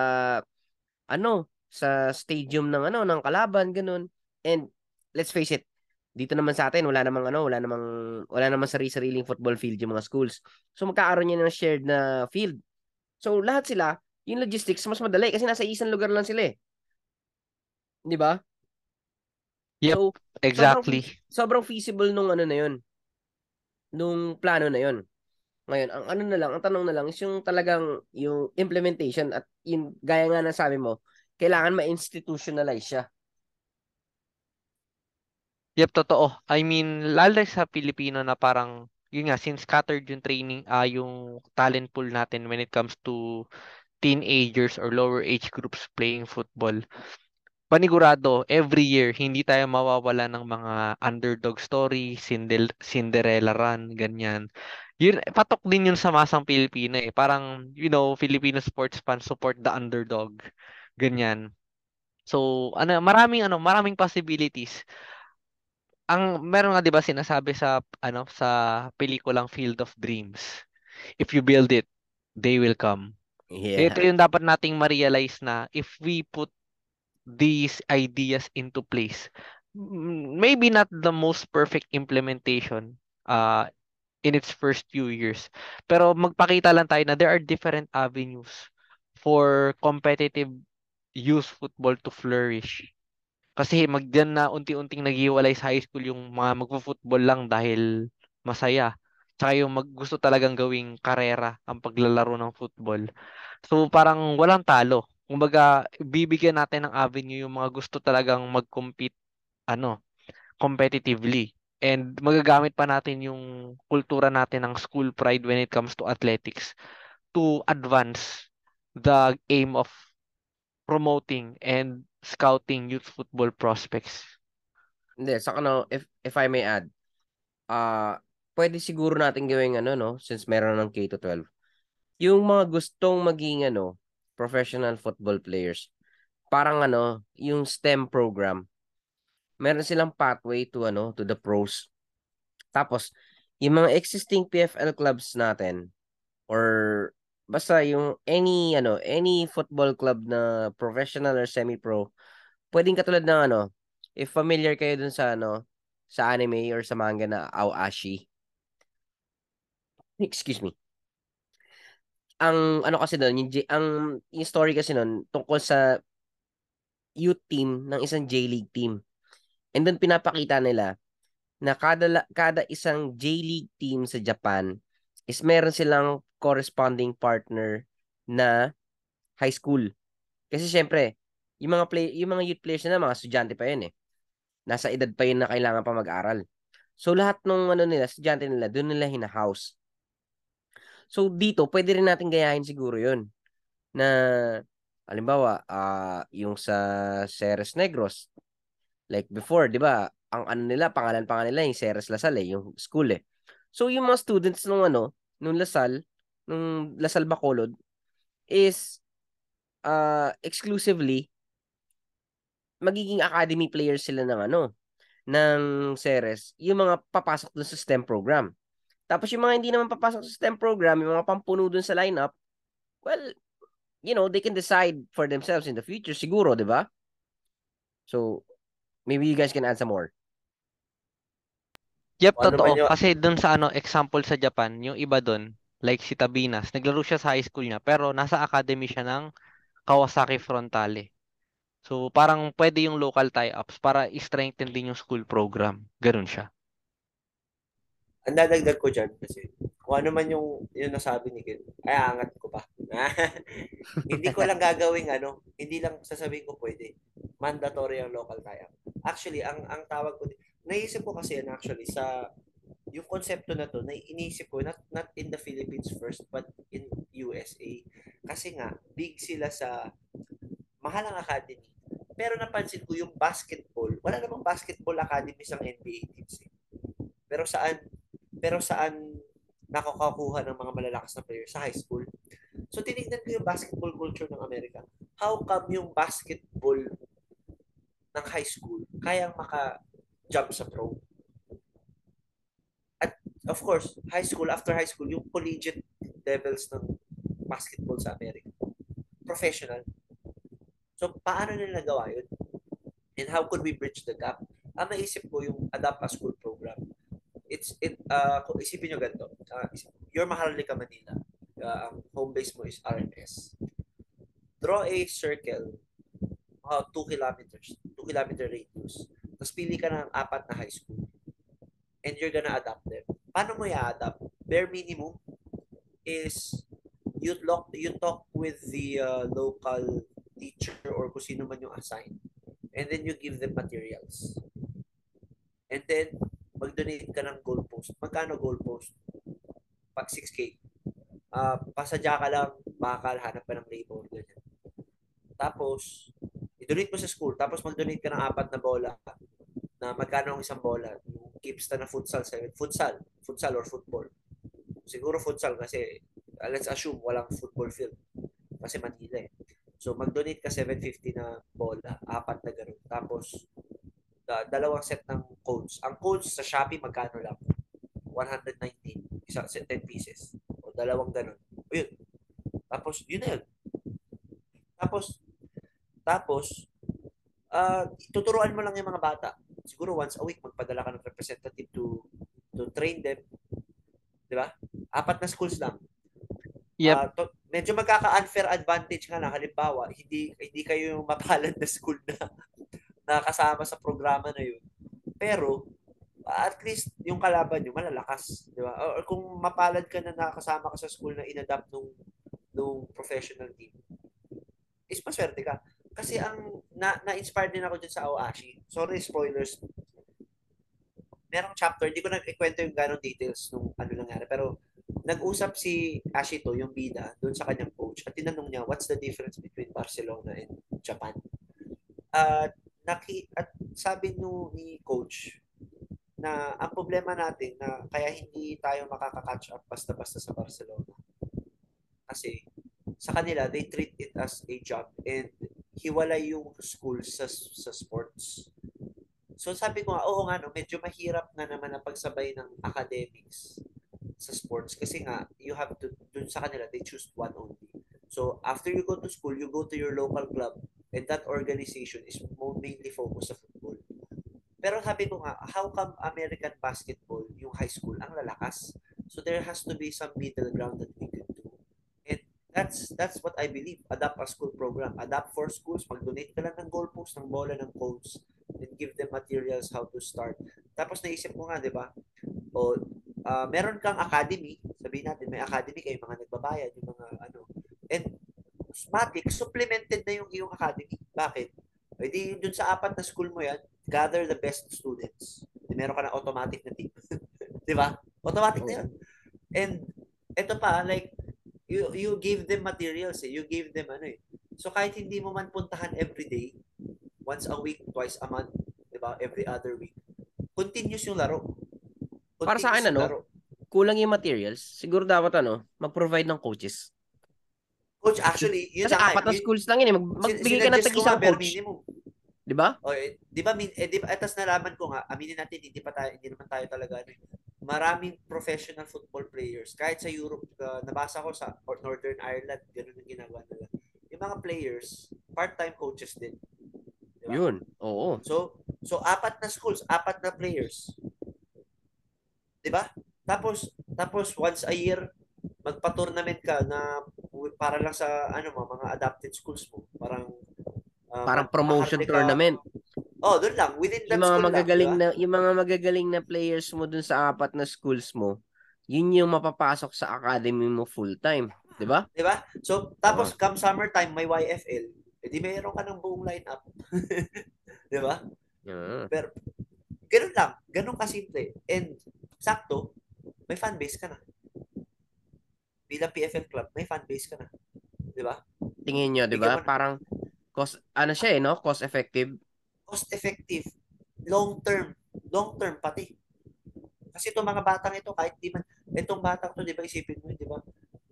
ano, sa stadium ng, ano, ng kalaban, ganun. And, let's face it, dito naman sa atin, wala namang, ano, wala namang, wala namang sarili-sariling football field yung mga schools. So, magkakaroon yan ng shared na field. So, lahat sila, yung logistics, mas madali kasi nasa isang lugar lang sila eh. Di ba? Yep, so, exactly. Sobrang, sobrang feasible nung ano na yun nung plano na yon. Ngayon, ang ano na lang, ang tanong na lang is yung talagang yung implementation at yung gaya nga ng sabi mo, kailangan ma-institutionalize siya. Yep, totoo. I mean, lalo sa Pilipino na parang, yun nga, since scattered yung training, ah yung talent pool natin when it comes to teenagers or lower age groups playing football, panigurado, every year, hindi tayo mawawala ng mga underdog story, Cinderella run, ganyan. Yun, patok din yun sa masang Pilipino eh. Parang, you know, Filipino sports fans support the underdog. Ganyan. So, ano, maraming ano, maraming possibilities ang meron nga 'di ba sinasabi sa ano sa pelikulang Field of Dreams. If you build it, they will come. Yeah. Ito yung dapat nating ma-realize na if we put these ideas into place, maybe not the most perfect implementation uh in its first few years, pero magpakita lang tayo na there are different avenues for competitive youth football to flourish. Kasi magdiyan na unti-unting naghiwalay sa high school yung mga magfo-football lang dahil masaya. Tsaka yung mag gusto talagang gawing karera ang paglalaro ng football. So parang walang talo. Kumbaga, bibigyan natin ng avenue yung mga gusto talagang mag-compete ano, competitively. And magagamit pa natin yung kultura natin ng school pride when it comes to athletics to advance the aim of promoting and scouting youth football prospects. Hindi, sa ano, if, if I may add, uh, pwede siguro natin gawing ano, no, since meron ng K-12, yung mga gustong maging ano, professional football players, parang ano, yung STEM program, meron silang pathway to ano, to the pros. Tapos, yung mga existing PFL clubs natin, or basta yung any ano, any football club na professional or semi-pro, pwedeng katulad ng ano, if familiar kayo dun sa ano, sa anime or sa manga na Aoashi. Excuse me. Ang ano kasi doon, yung, ang yung story kasi noon tungkol sa youth team ng isang J-League team. And doon pinapakita nila na kada kada isang J-League team sa Japan is meron silang corresponding partner na high school. Kasi syempre, yung mga play yung mga youth players na mga estudyante pa yun eh. Nasa edad pa yun na kailangan pa mag-aral. So lahat ng ano nila, estudyante nila, doon nila hina-house. So dito, pwede rin natin gayahin siguro yun. Na, halimbawa, uh, yung sa Ceres Negros, like before, di ba, ang ano nila, pangalan pa nila yung Ceres Lasal eh, yung school eh. So yung mga students nung ano, nung Lasal, nung Lasal Bacolod, is uh, exclusively magiging academy players sila ng ano, ng Ceres, yung mga papasok dun sa STEM program. Tapos yung mga hindi naman papasok sa STEM program, yung mga pampuno dun sa lineup, well, you know, they can decide for themselves in the future, siguro, di ba? So, maybe you guys can add some more. Yep, ano totoo. Yung... Kasi dun sa ano, example sa Japan, yung iba dun, like si Tabinas, naglaro siya sa high school niya, pero nasa academy siya ng Kawasaki Frontale. So, parang pwede yung local tie-ups para i-strengthen din yung school program. Ganun siya. Ang dadagdag ko dyan kasi kung ano man yung, yung nasabi ni Ken, ay angat ko pa. hindi ko lang gagawing ano, hindi lang sasabihin ko pwede. Mandatory ang local tie-up. Actually, ang ang tawag ko, naisip ko kasi yan actually sa yung konsepto na to, na iniisip ko, not, not in the Philippines first, but in USA. Kasi nga, big sila sa mahal ang academy. Pero napansin ko yung basketball, wala namang basketball academy sa NBA teams. Eh. Pero saan pero saan nakakakuha ng mga malalakas na players sa high school. So tinignan ko yung basketball culture ng Amerika. How come yung basketball ng high school kayang maka-jump sa pro? Of course, high school, after high school, yung collegiate levels ng basketball sa Amerika. Professional. So, paano nila nagawa yun? And how could we bridge the gap? Ang naisip ko yung Adapt a School program. It's, it, uh, kung isipin nyo ganito, uh, you're Maharlika, Manila. Uh, ang home base mo is RMS. Draw a circle, uh, 2 kilometers, 2 kilometer radius. Tapos pili ka ng apat na high school. And you're gonna adapt them. Paano mo i-adapt? Bare minimum, is you talk you talk with the uh, local teacher or kung sino man yung assigned and then you give them materials. And then mag-donate ka ng goalpost magkano goalpost pag 6k uh, pasadya ka lang bakal hanap ka ng labor ganyan. Tapos i-donate mo sa school. Tapos mag-donate ka ng apat na bola na magkano ang isang bola yung Kipsta na futsal futsal futsal or football siguro futsal kasi uh, let's assume walang football field kasi Manila eh. So mag-donate ka 750 na bola, apat na ganun. Tapos da, dalawang set ng codes. Ang codes sa Shopee magkano lang? 119, isa 10 pieces. O dalawang ganun. O yun. Tapos yun na yun. Tapos tapos uh, tuturuan mo lang yung mga bata. Siguro once a week magpadala ka ng representative to to train them. 'Di ba? Apat na schools lang. Yep. Uh, to, medyo magkaka-unfair advantage nga na halimbawa, hindi hindi kayo yung mapalad na school na nakasama sa programa na yun. Pero at least yung kalaban nyo malalakas, di ba? Or kung mapalad ka na nakasama ka sa school na inadapt nung nung professional team, is maswerte ka. Kasi ang na, na-inspire din ako dyan sa Aoashi. Sorry, spoilers. Merong chapter, hindi ko na ikwento yung ganong details nung ano nangyari. Pero nag-usap si Ashito, yung bida, doon sa kanyang coach at tinanong niya, what's the difference between Barcelona and Japan? At, naki, at sabi no, ni coach na ang problema natin na kaya hindi tayo makaka-catch up basta-basta sa Barcelona. Kasi sa kanila, they treat it as a job and hiwalay yung school sa, sa sports. So sabi ko oo nga, no, medyo mahirap na naman na pagsabay ng academics sa sports kasi nga you have to dun sa kanila they choose one only. So after you go to school, you go to your local club and that organization is mainly focused sa football. Pero sabi ko nga, how come American basketball, yung high school, ang lalakas? So there has to be some middle ground that we that's that's what I believe. Adapt a school program. Adapt for schools. Mag-donate ka lang ng goalpost, ng bola, ng codes, and give them materials how to start. Tapos naisip ko nga, di ba? O uh, meron kang academy, sabihin natin may academy kayo mga nagbabayad, yung mga ano. And Matic, supplemented na yung iyong academy. Bakit? E di dun sa apat na school mo yan, gather the best students. Di meron ka na automatic na team. di ba? Automatic na yun. And ito pa, like, you, you give them materials eh. You give them ano eh. So kahit hindi mo man puntahan every day, once a week, twice a month, di ba? Every other week, continuous yung laro. Para sa akin, ano, kulang yung materials. Siguro dapat, ano, mag-provide ng coaches. Coach, actually, yun Kasi apat na schools lang yun eh. Mag, magbigay ka ng tag-isang coach. Minimum. Di ba? O, eh, di ba, min, eh, di ba, etas nalaman ko nga, aminin natin, hindi pa tayo, hindi naman tayo talaga, ano, eh. Maraming professional football players, kahit sa Europe, uh, nabasa ko sa Northern Ireland, ganun ang ginagawa nila. Yung mga players, part-time coaches din. Diba? Yun, oo. So, so apat na schools, apat na players. 'Di ba? Tapos tapos once a year magpa-tournament ka na para lang sa ano mo, mga adapted schools mo. Parang uh, parang promotion tournament. Oh, doon lang within that yung mga school magagaling lang, diba? na yung mga magagaling na players mo doon sa apat na schools mo. Yun yung mapapasok sa academy mo full time, 'di ba? 'Di ba? So tapos oh. come summertime may YFL, edi eh, mayroon ka ng buong lineup. 'Di ba? Yeah. Pero ganun lang, ganun kasimple. And sakto, may fan base ka na. Bilang PFL club, may fan base ka na. 'Di ba? Tingin niyo, 'di ba? Parang cost ano siya eh, no? Cost effective. Cost effective. Long term. Long term pati. Kasi itong mga batang ito, kahit di man, itong batang to, di ba, isipin mo, di ba,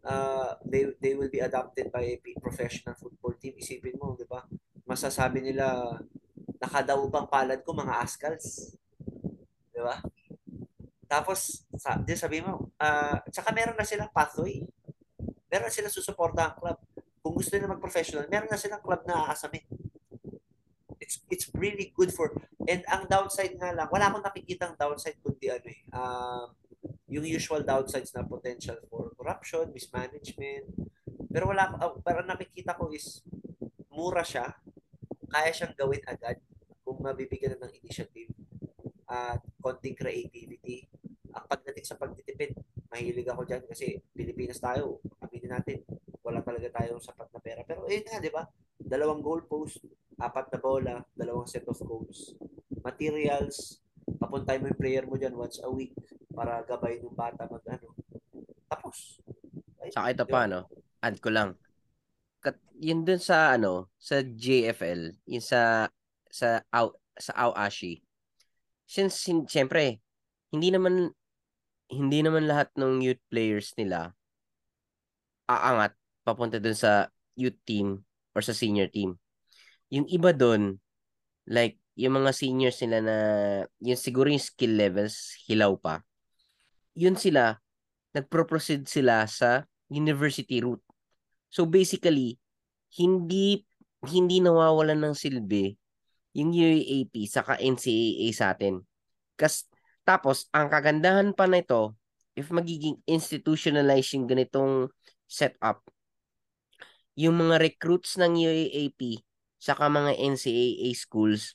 uh, they, they will be adopted by a professional football team. Isipin mo, di ba, masasabi nila, nakadaw bang palad ko mga Askals? Di ba? Tapos, sa, di sabi mo, uh, tsaka meron na silang pathway. Meron na silang susuporta ang club. Kung gusto nila mag-professional, meron na silang club na aasamin. Really good for, and ang downside nga lang, wala akong nakikita ang downside kundi ano eh, uh, yung usual downsides na potential for corruption, mismanagement. Pero wala, uh, pero nakikita ko is, mura siya, kaya siyang gawin agad kung mabibigyan ng initiative at konting creativity ang pagdating sa pagtitipid, mahilig ako dyan kasi Pilipinas tayo. Aminin natin, wala talaga tayong sapat na pera. Pero ayun nga, di ba? Dalawang goal post, apat na bola, dalawang set of goals. Materials, papuntay mo yung player mo dyan once a week para gabay ng bata mag ano. Tapos. Ay, Saka ito pa, no? Add ko lang. Kat, yun dun sa, ano, sa JFL, yun sa, sa, Au, sa Awashi. Since, sin, syempre, hindi naman, hindi naman lahat ng youth players nila aangat papunta dun sa youth team or sa senior team. Yung iba dun, like, yung mga seniors nila na, yung siguro yung skill levels, hilaw pa. Yun sila, nagpro-proceed sila sa university route. So basically, hindi hindi nawawalan ng silbi yung UAAP saka NCAA sa atin. Kas, tapos, ang kagandahan pa nito, if magiging institutionalized yung ganitong setup, yung mga recruits ng UAAP saka mga NCAA schools,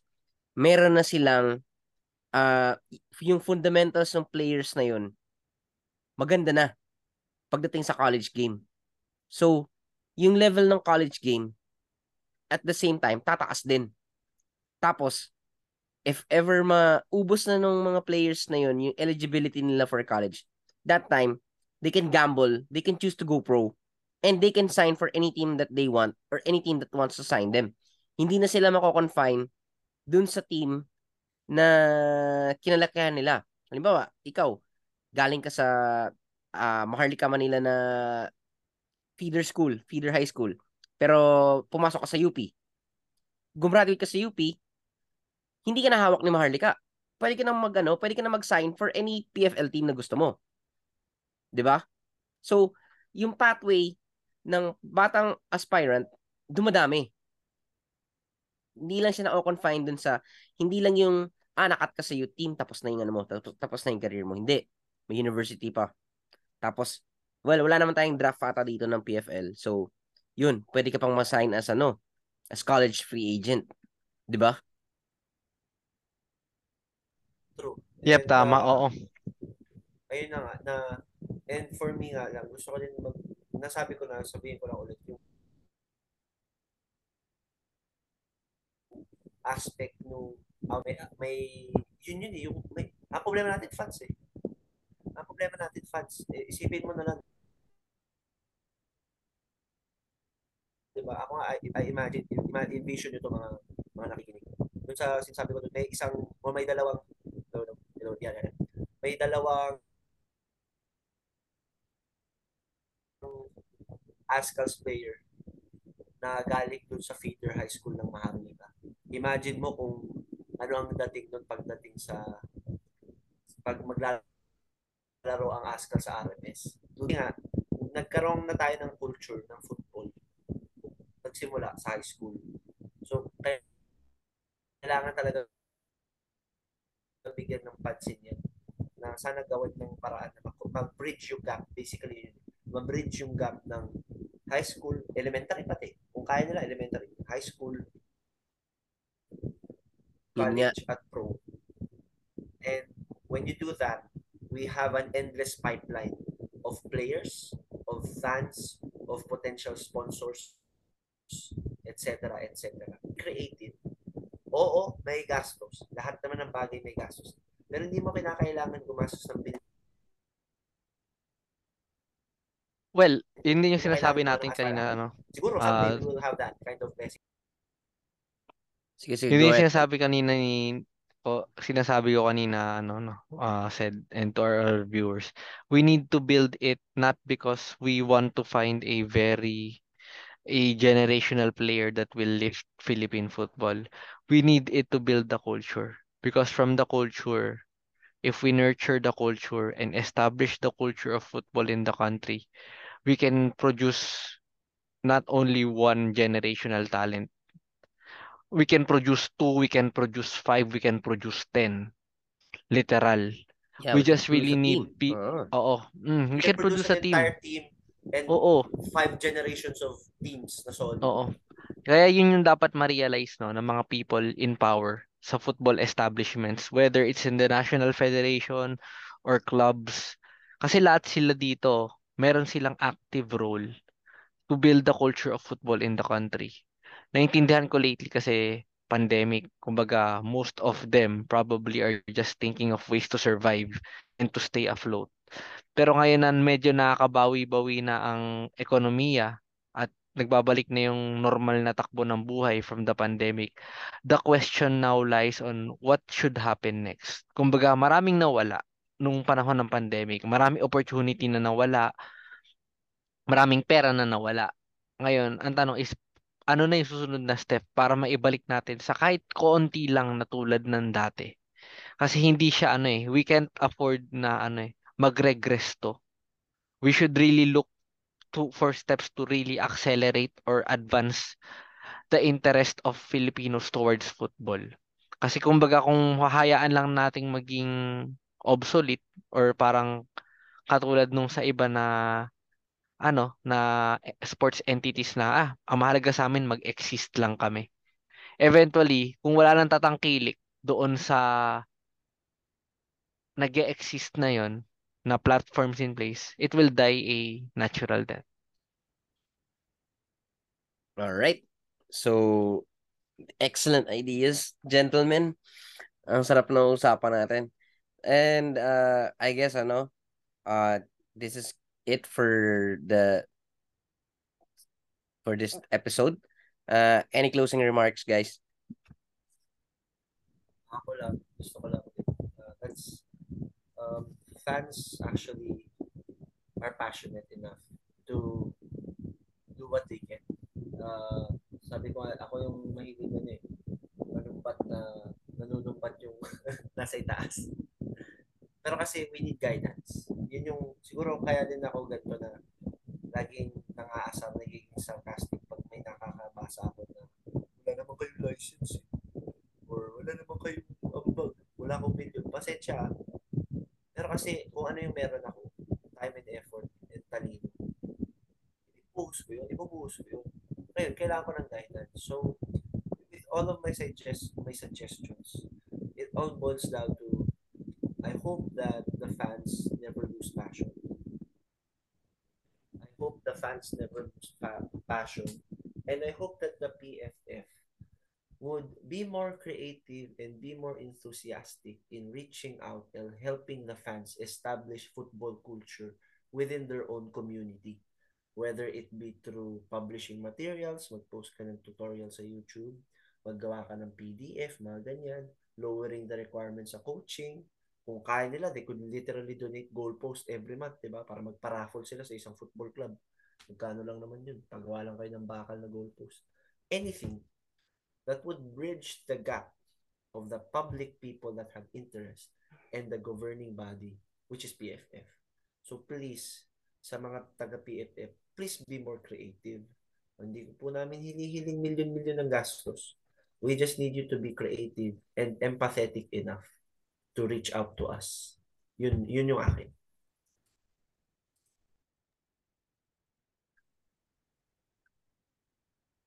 meron na silang uh, yung fundamentals ng players na yun, maganda na pagdating sa college game. So, yung level ng college game, at the same time, tataas din. Tapos, if ever maubos na ng mga players na yun, yung eligibility nila for college, that time, they can gamble, they can choose to go pro, and they can sign for any team that they want or any team that wants to sign them. Hindi na sila mako-confine dun sa team na kinalakihan nila. Halimbawa, ikaw, galing ka sa uh, Maharlika, Manila na feeder school, feeder high school, pero pumasok ka sa UP. Gumraduate ka sa UP, hindi ka na hawak ni Maharlika. Pwede ka na mag ano, pwede ka na mag-sign for any PFL team na gusto mo. 'Di ba? So, yung pathway ng batang aspirant dumadami. Hindi lang siya na-confine dun sa hindi lang yung ah nakat ka sa youth team tapos na yung ano mo, tapos, tapos na yung career mo. Hindi. May university pa. Tapos well, wala naman tayong draft ata dito ng PFL. So, yun, pwede ka pang ma-sign as ano, as college free agent. 'Di ba? True. Yep, And, tama. uh, Oo. ayun na nga, na, and for me nga lang, gusto ko din mag, nasabi ko na, sabihin ko lang ulit, yung aspect nung, uh, may, may, yun yun eh, yung, may, ang problema natin fans eh. Ang problema natin fans, eh, isipin mo na lang, diba? Ako nga, I, I imagine, I envision nyo itong mga, mga nakikinig. Doon sa sinasabi ko doon, may isang, o may dalawang, no, no, no, yan, yan, may dalawang Ascals player na galing dun sa feeder high school ng Maharlika. Imagine mo kung ano ang dating doon pagdating sa pag maglalaro ang Ascal sa RMS. Doon nga, nagkaroon na tayo ng culture ng football. Nagsimula sa high school. So, kailangan talaga bigyan ng pansin yan na sana gawin ng paraan na mag-bridge yung gap. Basically, ma-bridge yung gap ng high school, elementary pati. Kung kaya nila, elementary, high school, College, at pro. And when you do that, we have an endless pipeline of players, of fans, of potential sponsors, etc., etc. Creative. Oo, may gastos. Lahat naman ng bagay may gastos. Pero hindi mo kinakailangan gumastos ng bil- Well, yun din yung sinasabi natin kanina, ano. Siguro Ah, someday we will have that kind of blessing. Sige, sige, Yun go ahead. sinasabi kanina ni o sinasabi ko kanina ano no uh, said and to our, our viewers we need to build it not because we want to find a very a generational player that will lift Philippine football we need it to build the culture because from the culture if we nurture the culture and establish the culture of football in the country we can produce not only one generational talent we can produce two, we can produce five, we can produce ten. Literal. Yeah, we we just really need team. pe- Oo. Oo. Mm, we We can can produce produce a an team. entire team and Oo. five generations of teams na solid. Oo. Kaya yun yung dapat ma-realize no ng mga people in power sa football establishments whether it's in the national federation or clubs Kasi lahat sila dito, meron silang active role to build the culture of football in the country. Naintindihan ko lately kasi pandemic, kumbaga most of them probably are just thinking of ways to survive and to stay afloat. Pero ngayon na medyo nakakabawi-bawi na ang ekonomiya at nagbabalik na yung normal na takbo ng buhay from the pandemic, the question now lies on what should happen next. Kumbaga maraming nawala nung panahon ng pandemic, maraming opportunity na nawala, maraming pera na nawala. Ngayon, ang tanong is, ano na yung susunod na step para maibalik natin sa kahit konti lang na tulad ng dati? Kasi hindi siya ano eh, we can't afford na ano eh, mag-regress to. We should really look to for steps to really accelerate or advance the interest of Filipinos towards football. Kasi kumbaga kung hahayaan lang nating maging obsolete or parang katulad nung sa iba na ano na sports entities na ah ang mahalaga sa amin mag-exist lang kami. Eventually, kung wala nang tatangkilik doon sa nag-exist na yon na platforms in place, it will die a natural death. All right. So, excellent ideas, gentlemen. Ang sarap na usapan natin. And uh, I guess ano, uh, this is it for the for this episode. Uh, any closing remarks, guys? Ako lang, gusto ko lang. Uh, that's, um, fans actually are passionate enough to do what they can. Uh, sabi ko, ako yung mahilig nun eh. Manumpat na, nanunumpat yung nasa itaas. Pero kasi we need guidance. Yun yung, siguro kaya din ako ganito na laging nangaasar, nagiging sarcastic pag may nakakabasa ako na wala naman kayong license eh. Or wala naman kayong ambag. Wala akong million. Pasensya. Pero kasi kung ano yung meron ako, time and effort and talino, ibubuhos ko yun. Ibubuhos ko yun. Ngayon, kailangan ko ng guidance. So, with all of my, suggest my suggestions, it all boils down to I hope that the fans never lose passion. I hope the fans never lose pa- passion. And I hope that the PFF would be more creative and be more enthusiastic in reaching out and helping the fans establish football culture within their own community. Whether it be through publishing materials, mag-post ka ng tutorial sa YouTube, maggawa ka ng PDF, mga ganyan, lowering the requirements sa coaching, kung kaya nila, they could literally donate goalpost every month, di ba? Para magpa-raffle sila sa isang football club. Magkano lang naman yun. Pagawa lang kayo ng bakal na goalpost. Anything that would bridge the gap of the public people that have interest and the governing body, which is PFF. So please, sa mga taga-PFF, please be more creative. Hindi po namin hinihiling milyon-milyon ng gastos. We just need you to be creative and empathetic enough to reach out to us. Yun, yun yung akin.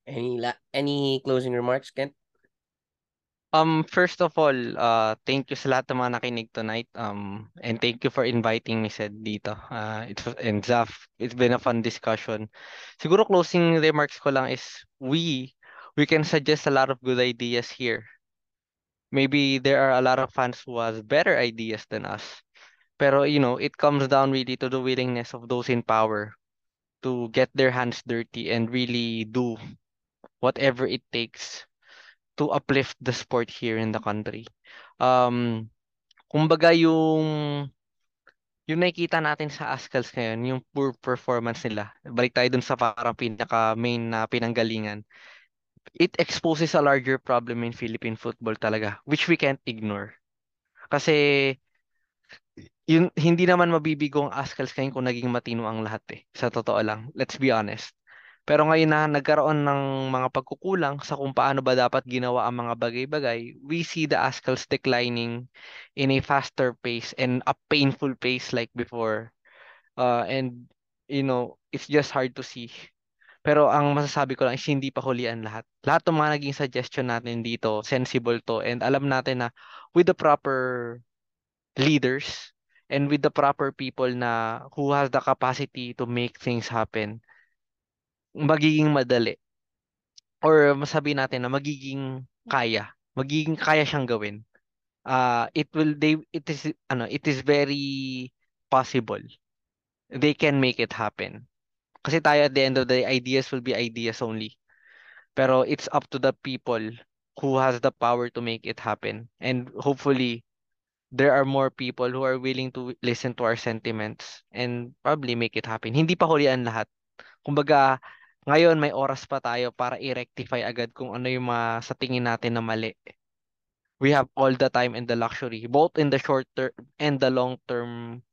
Any la any closing remarks, Kent? Um, first of all, uh, thank you sa lahat ng mga nakinig tonight. Um, and thank you for inviting me said dito. Uh, it's and Zaf, it's been a fun discussion. Siguro closing remarks ko lang is we we can suggest a lot of good ideas here. Maybe there are a lot of fans who has better ideas than us. Pero you know, it comes down really to the willingness of those in power to get their hands dirty and really do whatever it takes to uplift the sport here in the country. Um, kumbaga yung yung nakikita natin sa Ascals ngayon, yung poor performance nila. Balik tayo dun sa parang pinaka main na pinanggalingan. It exposes a larger problem in Philippine football talaga, which we can't ignore. Kasi yun, hindi naman mabibigo ang Ascals kung naging matino ang lahat eh. Sa totoo lang. Let's be honest. Pero ngayon na nagkaroon ng mga pagkukulang sa kung paano ba dapat ginawa ang mga bagay-bagay, we see the Ascals declining in a faster pace and a painful pace like before. Uh, and, you know, it's just hard to see. Pero ang masasabi ko lang is hindi pa hulian lahat. Lahat ng mga naging suggestion natin dito, sensible to. And alam natin na with the proper leaders and with the proper people na who has the capacity to make things happen, magiging madali. Or masabi natin na magiging kaya. Magiging kaya siyang gawin. Uh, it will they it is ano it is very possible. They can make it happen. Kasi tayo at the end of the day, ideas will be ideas only. Pero it's up to the people who has the power to make it happen. And hopefully, there are more people who are willing to listen to our sentiments and probably make it happen. Hindi pa hulian lahat. Kumbaga, ngayon may oras pa tayo para i-rectify agad kung ano yung mga sa tingin natin na mali. We have all the time and the luxury, both in the short term and the long term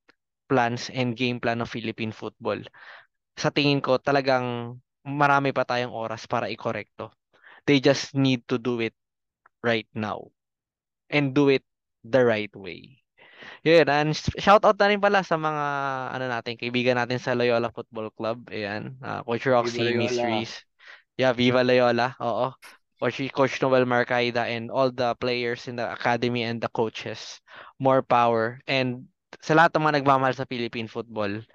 plans and game plan of Philippine football. Sa tingin ko, talagang marami pa tayong oras para i-correcto. They just need to do it right now. And do it the right way. Yun, and shout out na rin pala sa mga ano natin, kaibigan natin sa Loyola Football Club. Ayan, uh, Coach Roxy, Reese. Yeah, Viva Loyola. Oo. Coach, Coach Noel Marcaida and all the players in the academy and the coaches. More power. And sa lahat ng mga nagmamahal sa Philippine football,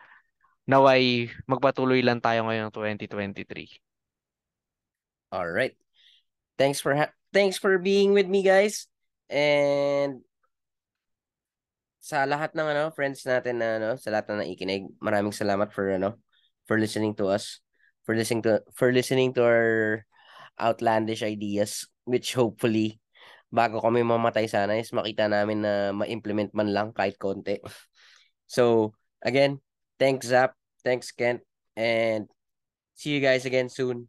naway magpatuloy lang tayo ngayong 2023. All right. Thanks for ha- thanks for being with me guys. And sa lahat ng ano friends natin na ano, sa lahat na nakikinig, maraming salamat for ano for listening to us, for listening to for listening to our outlandish ideas which hopefully bago kami mamatay sana is makita namin na ma-implement man lang kahit konti. So, again, thanks Zap, thanks Kent, and see you guys again soon.